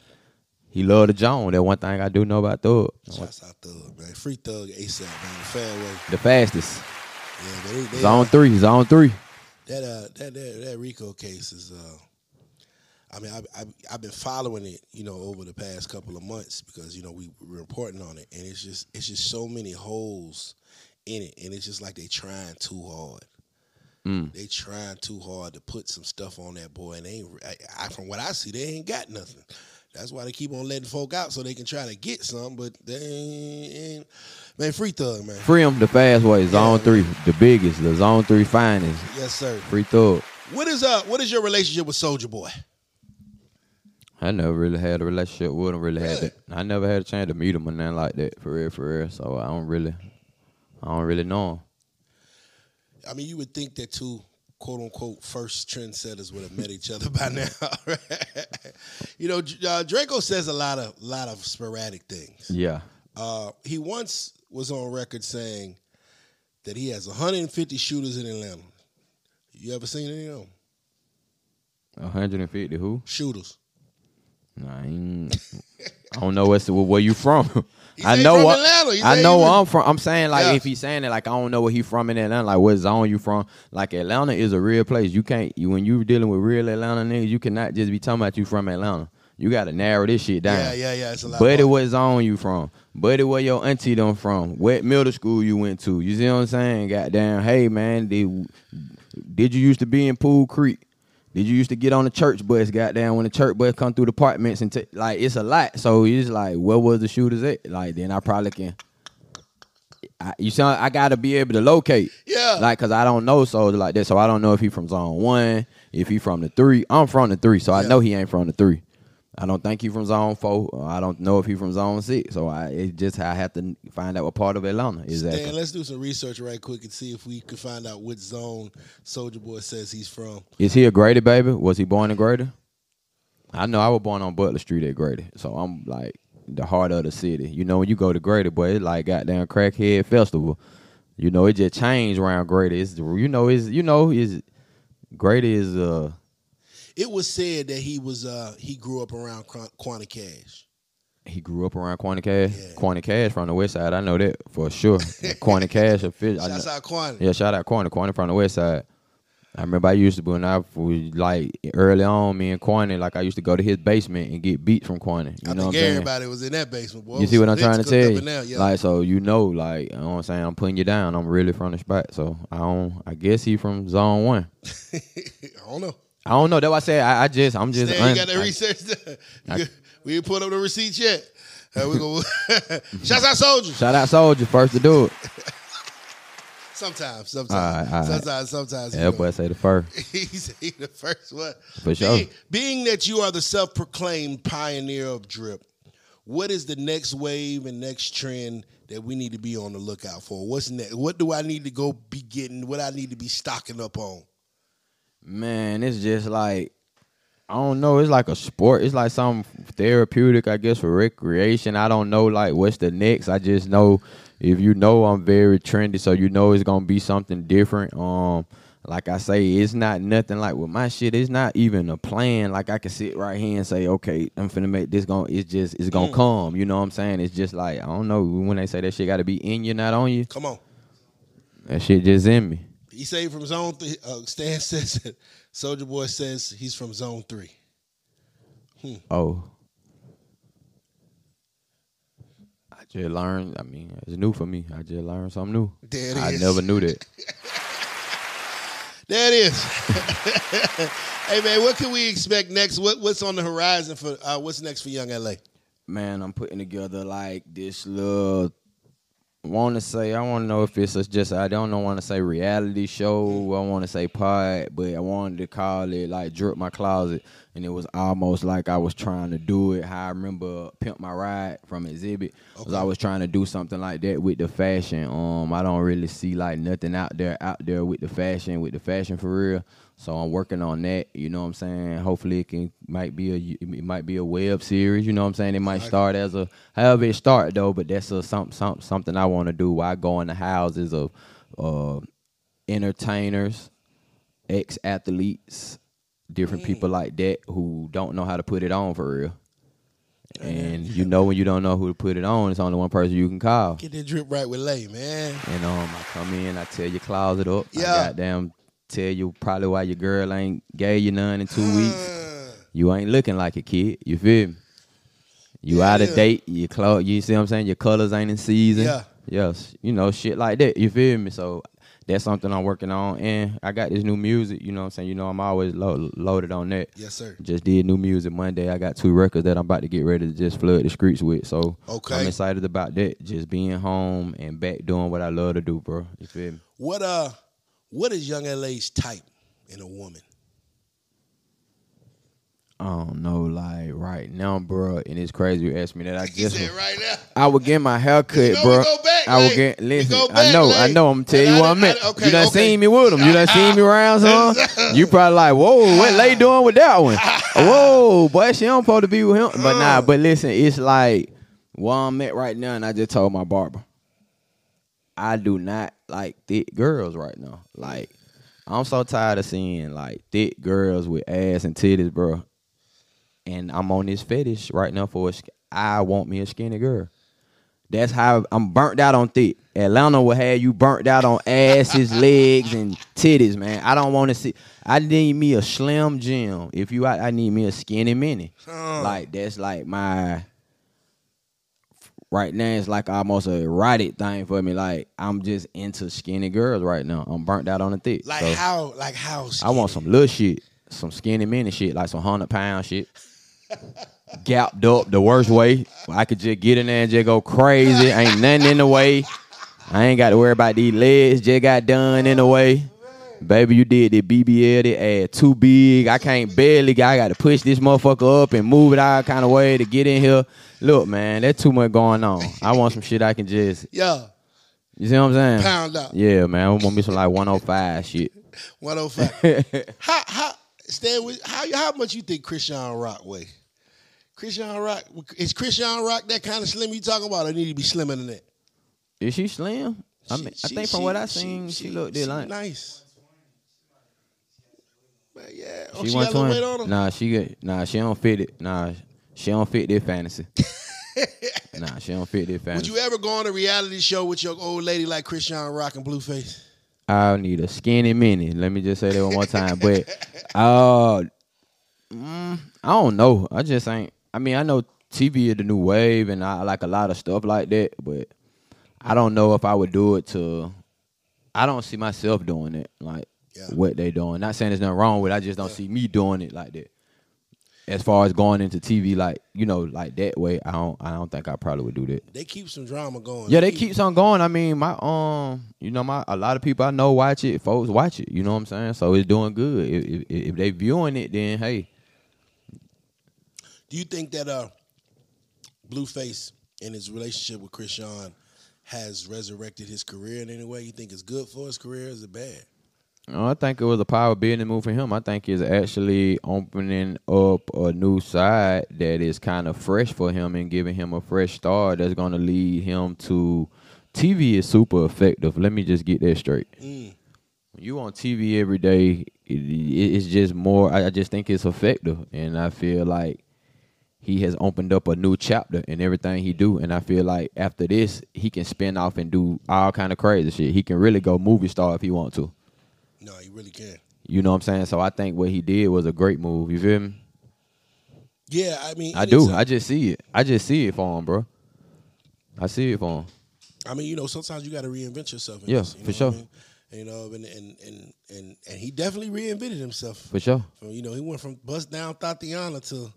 he love the Joan. That one thing I do know about Thug. Shouts out Thug, man. Free Thug ASAP, man. The fair. The fastest. Yeah, but they, they, Zone three, zone three. that uh that that, that RICO case is uh I mean I, I I've been following it you know over the past couple of months because you know we were reporting on it and it's just it's just so many holes in it and it's just like they trying too hard. Mm. They trying too hard to put some stuff on that boy and they ain't I, I, from what I see they ain't got nothing. That's why they keep on letting folk out so they can try to get some, but they ain't, man free thug man. Free him the fast way. Zone Yeah. three, the biggest, the zone three finest. Yes sir. Free thug. What is uh what is your relationship with Soulja Boy? I never really had a relationship with him. Really, had Really? I never had a chance to meet him or nothing like that. For real, for real. So I don't really, I don't really know him. I mean, you would think that two quote unquote first trendsetters would have met each other (laughs) by now. right? (laughs) you know, uh, Draco says a lot of lot of sporadic things. Yeah. Uh, he once was on record saying that he has 150 shooters in Atlanta. You ever seen any of them? 150 who? Shooters. I, I don't know what's where you from. (laughs) (laughs) I know what I know where I'm from. I'm saying like Yeah. if he's saying it like I don't know where he from in Atlanta. Like what zone you from? Like Atlanta is a real place. You can't you when you dealing with real Atlanta niggas, you cannot just be talking about you from Atlanta. You got to narrow this shit down. Yeah, yeah, yeah. It's a lot. Buddy, what zone you from? Buddy, where your auntie done from? What middle school you went to? You see what I'm saying? Goddamn, hey man, did did you used to be in Pool Creek? Did you used to get on the church bus? Goddamn, when the church bus come through the apartments and t- like it's a lot. So it's like, where was the shooters at? Like then I probably can. I, you sound. I gotta be able to locate. Yeah. Like, cause I don't know soldiers like that. So I don't know if he from zone one, if he from the three. I'm from the three, so I know he ain't from the three. I don't think he from zone four. I don't know if he from zone six. So I it just I have to find out what part of Atlanta exactly. Dan, let's do some research right quick and see if we can find out which zone Soulja Boy says he's from. Is he a Grady baby? Was he born in Grady? I know I was born on Butler Street at Grady, so I'm like the heart of the city. You know, when you go to Grady, boy, it's like goddamn crackhead festival. You know, it just changed around Grady. It's you know, is you know, is Grady is uh It was said that he was uh he grew up around Qu- Quanti Cash. he grew up around Quanti Cash. Yeah. Quanti Cash from the west side. I know that for sure. (laughs) Quanti Cash official. Shouts out Quanti. Yeah, shout out Quanti. Quanti from the west side. I remember I used to when I was like early on, me and Quanti, like I used to go to his basement and get beats from Quanti. You I know what I'm think saying? everybody was in that basement, boy. You see what I'm trying to tell you? Now, yeah. Like, so you know, like, you know what I'm saying? I'm putting you down. I'm really from the spot. So I don't. I guess he from zone one. (laughs) I don't know. I don't know. That's why I said I, I just. I'm just. Stan, you got un- that research done? I- (laughs) we ain't put up the receipts yet. Uh, we go. (laughs) Shouts out soldiers. shout out Soulja first to do it. (laughs) Sometimes, sometimes, All right, all right. sometimes, sometimes. Yeah, boy say the first. He's he the first one. For sure. Being, being that you are the self-proclaimed pioneer of drip, what is the next wave and next trend that we need to be on the lookout for? What's next? What do I need to go be getting? What I need to be stocking up on? Man, it's just like I don't know. It's like a sport. It's like something therapeutic, I guess, for recreation. I don't know like what's the next. I just know if you know I'm very trendy, so you know it's gonna be something different. Um, like I say, it's not nothing like with my shit. It's not even a plan. Like I can sit right here and say, okay, I'm finna make this going. It's just it's gonna come. You know what I'm saying? It's just like I don't know when they say that shit got to be in you, not on you. Come on. That shit just in me. He say from zone three. Uh, Stan (laughs) says that Soulja Boy says he's from zone three. Oh. I just learned. I mean, it's new for me. I just learned something new. There it I is. never knew that. (laughs) There it is. (laughs) hey man, what can we expect next? What, what's on the horizon for? Uh, what's next for Yung LA? Man, I'm putting together like this little. Want to say I want to know if it's just I don't know want to say reality show. I want to say pod, but I wanted to call it like drip my closet, and it was almost like I was trying to do it. How I remember pimp my ride from Xzibit. Was I was trying to do something like that with the fashion. Um, I don't really see like nothing out there out there with the fashion with the fashion for real. So I'm working on that. You know what I'm saying? Hopefully it can might be a it might be a web series. You know what I'm saying? It might start as a however it start though, but that's a some, some something I want to do. Where I go in the houses of uh, entertainers, ex athletes, different people like that who don't know how to put it on for real. And you know when you don't know who to put it on, it's only one person you can call. Get that drip right with Lay, man. And um, I come in, I tear your closet up. Yeah. I goddamn tell you probably why your girl ain't gave you none in two weeks. Uh, You ain't looking like a kid. You feel me? You Yeah, out of yeah. date. Your clothes, you see what I'm saying? Your colors ain't in season. Yeah. Yes. You know, shit like that. You feel me? So that's something I'm working on. And I got this new music, you know what I'm saying? You know, I'm always lo- loaded on that. yes, sir. Just did new music Monday. I got two records that I'm about to get ready to just flood the streets with. So Okay. I'm excited about that. Just being home and back doing what I love to do, bro. You feel me? What uh, what is Yung LA's type in a woman? I don't know, like right now, bro. And it's crazy you asked me that. I just said right now. I would get my hair (laughs) cut, bro. back, I would get listen. go I know. I know. I'm tell you what I meant. I- okay, you done okay. seen me with him. You done seen me (laughs) around, son. you probably like, whoa, what Lay (laughs) doing with that one? whoa, boy, she don't supposed to be with him. But uh. nah, but listen, it's like where I'm at right now, and I just told my barber, I do not like thick girls right now. Like, I'm so tired of seeing like thick girls with ass and titties, bro. And I'm on this fetish right now for a I want me a skinny girl. That's how I'm burnt out on thick. Atlanta will have you burnt out on asses, (laughs) legs, and titties, man. I don't want to see. I need me a slim Jim. If you, I, I need me a skinny mini. Like that's like my. Right now, it's like almost a erotic thing for me. Like I'm just into skinny girls right now. I'm burnt out on the thick. like So, how? Like how? I want some little shit, some skinny mini shit, like some hundred pound shit. (laughs) Gapped up the worst way. I could just get in there and just go crazy. Ain't nothing in the way. I ain't got to worry about these legs. Just got done in the way. Baby, you did the BBL, the ass too big. I can't barely. I got to push this motherfucker up and move it out kind of way to get in here. Look, man, there's too much going on. I want some shit I can just. Yeah, You see what I'm saying? pound out. Yeah, man. I want me some like 105 shit. (laughs) 105. (laughs) how how Stan, with how how much you think Chrisean Rock weigh? Chrisean Rock is Chrisean Rock that kind of slim you talking about? Or need to be slimmer than that? Is she slim? I mean, I She- think from what I seen, she, looked it like nice. Man, yeah. Oh, she, she, one got a little weight on her. Nah, she nah. She don't fit it. Nah, she don't fit this fantasy. (laughs) nah, she don't fit this fantasy. Would you ever go on a reality show with your old lady like Chrisean Rock and Blueface? I'll need a skinny mini. Let me just say that one more time. But (laughs) uh, mm, I don't know. I just ain't. I mean, I know TV is the new wave, and I like a lot of stuff like that. But I don't know if I would do it to. I don't see myself doing it like Yeah. what they doing. Not saying there's nothing wrong with. it. I just don't see me doing it like that. As far as going into TV, like you know, like that way, I don't. I don't think I probably would do that. They keep some drama going. Yeah, they keeps on going. I mean, my um, you know, my a lot of people I know watch it. Folks watch it. You know what I'm saying? So it's doing good. If, if, if they viewing it, then hey, Do you think that uh, Blueface in his relationship with Chrisean has resurrected his career in any way? You think it's good for his career? Or is it bad? I think it was a power business move for him. I think it's actually opening up a new side that is kind of fresh for him and giving him a fresh start that's going to lead him to. TV is super effective. Let me just get that straight. Mm. You on TV every day, it, it- it's just more. I I just think it's effective, and I feel like he has opened up a new chapter in everything he do. And I feel like after this, he can spin off and do all kind of crazy shit. He can really go movie star if he want to. No, he really can. You know what I'm saying? So I think what he did was a great move. You feel me? Yeah, I mean, I do. I just see it. I just see it for him, bro. I see it for him. I mean, you know, sometimes you got to reinvent yourself. Yeah, this, you for sure. I mean? You know, and and, and and and he definitely reinvented himself. For sure. From, you know, he went from bust down Thotiana to,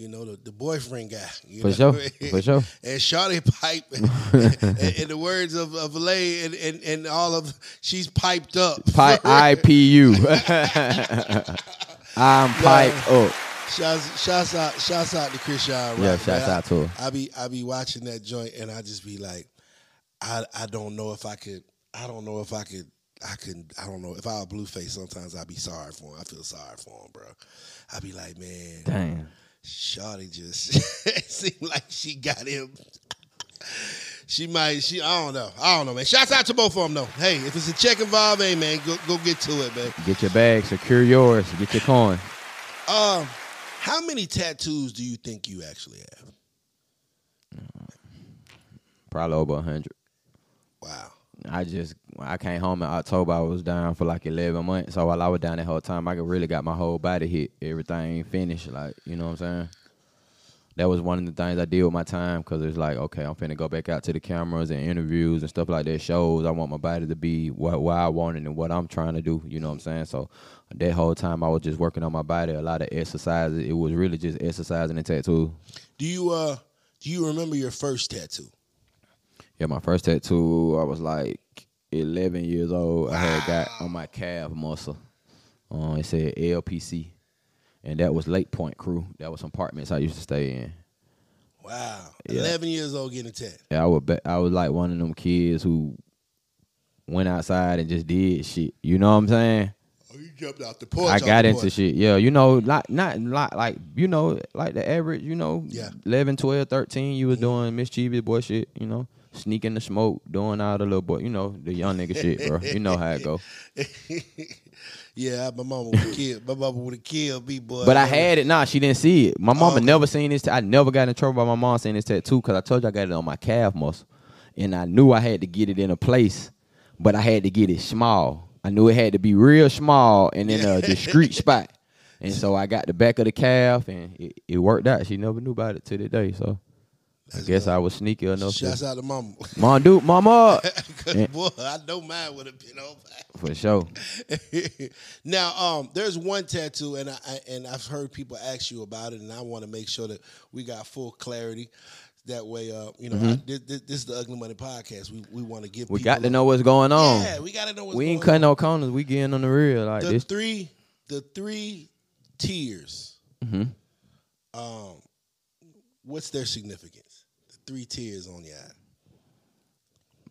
you know, the, the boyfriend guy. You For know? sure. (laughs) For sure. And Shawty pipe, (laughs) in, the words of, of Lay and, and, and all of, she's piped up. Pi- (laughs) IPU. I'm piped up. Shouts, shouts out, shouts out to Chrisean. Rock, Yeah, shouts out to her. I be I be watching that joint and I just be like, I I don't know if I could. I don't know if I could. I can I don't know if I were Blueface. Sometimes I'd be sorry for him. I feel sorry for him, bro. I'd be like, man, Damn. Shawty just it (laughs) seemed like she got him. She might. She. I don't know. I don't know, man. Shouts out to both of them, though. Hey, if it's a check involved, hey, man, go go get to it, man. Get your bag, secure yours, get your coin. Um, how many tattoos do you think you actually have? Probably over a hundred. Wow. I just I came home in October. I was down for like eleven months. So while I was down that whole time, I could really got my whole body hit. Everything finished. Like you know what I'm saying. That was one of the things I did with my time because it's like, okay, I'm finna go back out to the cameras and interviews and stuff like that. Shows. I want my body to be what, I wanted and what I'm trying to do. You know what I'm saying? So that whole time I was just working on my body. A lot of exercises. It was really just exercising and tattoo. Do you uh do you remember your first tattoo? Yeah, my first tattoo, I was like 11 years old. I had got on my calf muscle. Um, it said LPC, and that was Lake Point Crew. That was some apartments I used to stay in. Wow. Yeah. Eleven years old getting a tat. Yeah, I was be- I was like one of them kids who went outside and just did shit. You know what I'm saying? Oh, you jumped out the porch. I got into porch. shit. Yeah, you know, not not like like you know, like the average, you know, Yeah. 11, 12, 13, you was doing mischievous boy shit, you know. Sneaking the smoke, doing all the little boy, you know, the young nigga shit, bro. You know how it go. (laughs) yeah, my mama would killed. My mama would have killed me, boy. But I had it. Nah, she didn't see it. My mama okay. never seen this. I never got in trouble by my mom seeing this tattoo because I told you I got it on my calf muscle, and I knew I had to get it in a place, but I had to get it small. I knew it had to be real small and in a discreet spot. (laughs) And so I got the back of the calf, and it, it worked out. She never knew about it to the day. So I guess I was sneaky enough. Shouts to, out to mama. Mom, dude, mama, (laughs) 'Cause, (laughs) boy, I know mine would have been on for sure. (laughs) now, um, there's one tattoo, and I, I and I've heard people ask you about it, and I want to make sure that we got full clarity. That way, uh, you know, I, this, this is the Ugly Money Podcast. We we want to give Mm-hmm. We people got to know what's going on. Yeah, we got to know what's we ain't cutting no corners. We getting on the real like the this. three the three tiers. Mhm. Um, what's their significance? Three tears on your eye.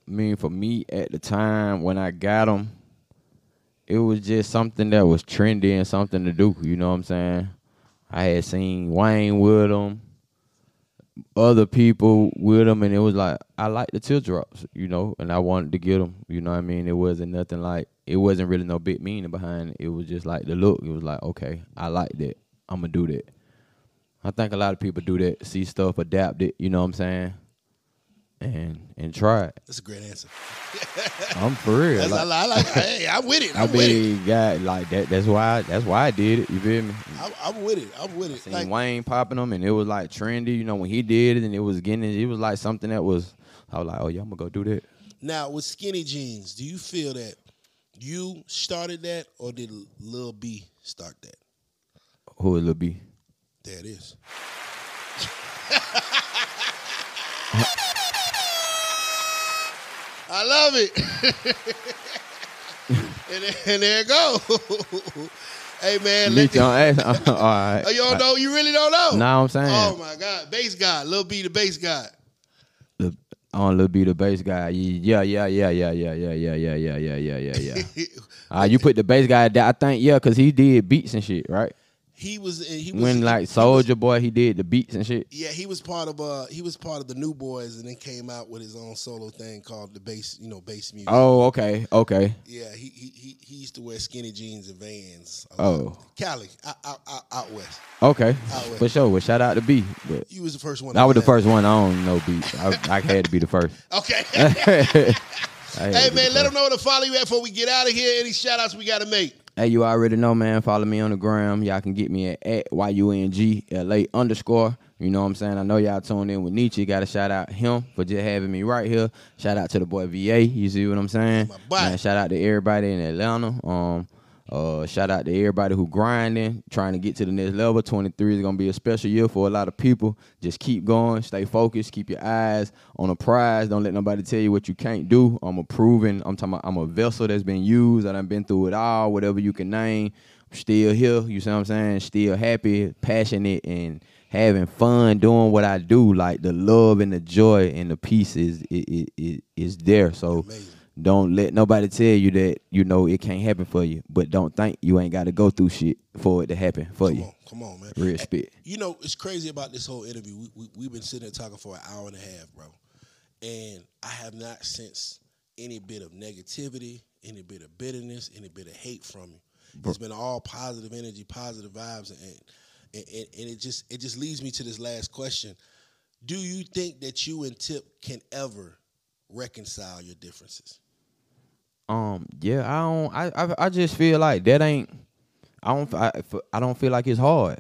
I mean, for me at the time when I got them, it was just something that was trendy and something to do. You know what I'm saying? I had seen Wayne with them, other people with them, and it was like I like the teardrops, you know, and I wanted to get them. You know what I mean? It wasn't nothing like it wasn't really no big meaning behind it. It was just like the look. It was like okay, I like that. I'm gonna do that. I think a lot of people do that, see stuff, adapt it. You know what I'm saying? And and try it. That's a great answer. (laughs) I'm for real. That's, Like, I, like. Hey, I'm with it. (laughs) I I'm with it. mean, God, like that. That's why. That's why I did it. You feel me? I'm, I'm with it. I'm with it. Seen Like, Wayne popping them, and it was like trendy. You know, when he did it, and it was getting. It was like something that was. I was like, oh yeah, I'm gonna go do that. now with skinny jeans, do you feel that you started that, or did Lil B start that? Who Lil would be? There it is. I love it. and, and there it go. hey man, Me let too. All right. Oh, you don't know? You really don't know? Nah, I'm saying. Oh my God, bass guy, Lil B, the bass guy. The, on Lil B, the bass guy. Yeah, yeah, yeah, yeah, yeah, yeah, yeah, yeah, yeah, yeah, yeah, yeah, yeah. Uh, you put the bass guy down. I think yeah, cause he did beats and shit, right? He was he was When like Soulja Boy, he did the beats and shit. Yeah, he was part of uh he was part of the New Boyz, and then came out with his own solo thing called the bass, you know, bass music. Oh, okay, okay. Yeah, he he he, he used to wear skinny jeans and Vans. Oh. Cali, out, out, out, out west. Okay, Out west. for sure. Well, shout out to B, but You was the first one. I was the first one. I don't know beats. I, I had to be the first. (laughs) Okay. (laughs) Hey man, let them know where to follow you at before we get out of here. Any shout outs we got to make? Hey, you already know, man. Follow me on the gram. Y'all can get me at, at Y-U-N-G-L-A underscore. You know what I'm saying? I know y'all tuned in with Niche. Got to shout out him for just having me right here. Shout out to the boy VA. You see what I'm saying? Man, shout out to everybody in Atlanta. Um, uh, shout out to everybody who grinding, trying to get to the next level. 23 is gonna be a special year for a lot of people. Just keep going, stay focused, keep your eyes on the prize. Don't let nobody tell you what you can't do. I'm a proven. I'm talking. About, I'm a vessel that's been used. I've been through it all. Whatever you can name. I'm still here. You see what I'm saying? Still happy, passionate, and having fun doing what I do. Like the love and the joy and the peace is it is there. So. Amazing. Don't let nobody tell you that you know it can't happen for you, but don't think you ain't got to go through shit for it to happen for Come you. on, come on, man. Real spit. You know, it's crazy about this whole interview. We, we, we've been sitting there talking for an hour and a half, bro. And I have not sensed any bit of negativity, any bit of bitterness, any bit of hate from you. It's been all positive energy, positive vibes, and, and, and, and it just it just leads me to this last question. Do you think that you and Tip can ever reconcile your differences? Um, yeah, I don't. I, I I just feel like that ain't. I don't. I, I don't feel like it's hard.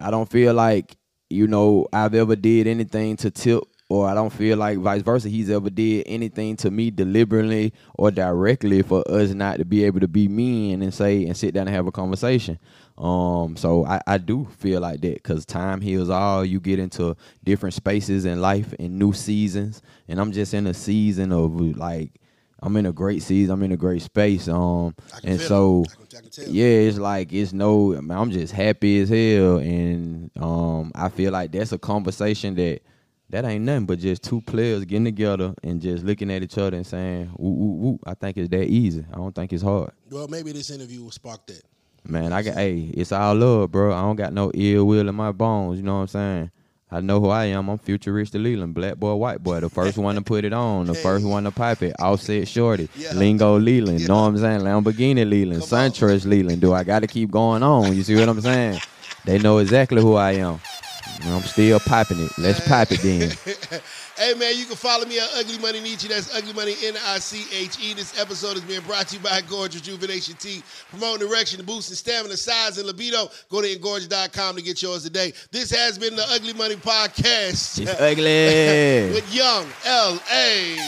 I don't feel like you know I've ever did anything to Tip, or I don't feel like vice versa. He's ever did anything to me deliberately or directly for us not to be able to be mean and say and sit down and have a conversation. Um, so I, I do feel like that because time heals all. You get into different spaces in life and new seasons, and I'm just in a season of like I'm in a great season. I'm in a great space. Um, and so. I can, I can tell. yeah, it's like it's no. I mean, I'm just happy as hell, and um, I feel like that's a conversation that that ain't nothing but just two players getting together and just looking at each other and saying, "Woo, woo, woo." I think it's that easy. I don't think it's hard. Well, maybe this interview will spark that. Man, I got hey, it's all love, bro. I don't got no ill will in my bones. You know what I'm saying? I know who I am. I'm Futuristic Leland, black boy, white boy, the first one to put it on, the first one to pipe it. Offset Shorty, Yeah. Lingo Leland, Yeah. know what I'm saying? Lamborghini Leland. SunTrust Leland. Do I got to keep going on? You see what I'm saying? They know exactly who I am. I'm still piping it. Let's pipe it then. (laughs) Hey man, you can follow me on Ugly Money Niche. That's Ugly Money N I C H E. This episode is being brought to you by Gorgeous Rejuvenation Tea, promoting erection, boosting stamina, size, and libido. Go to engorge.com to get yours today. This has been the Ugly Money Podcast. It's ugly (laughs) with Young L A.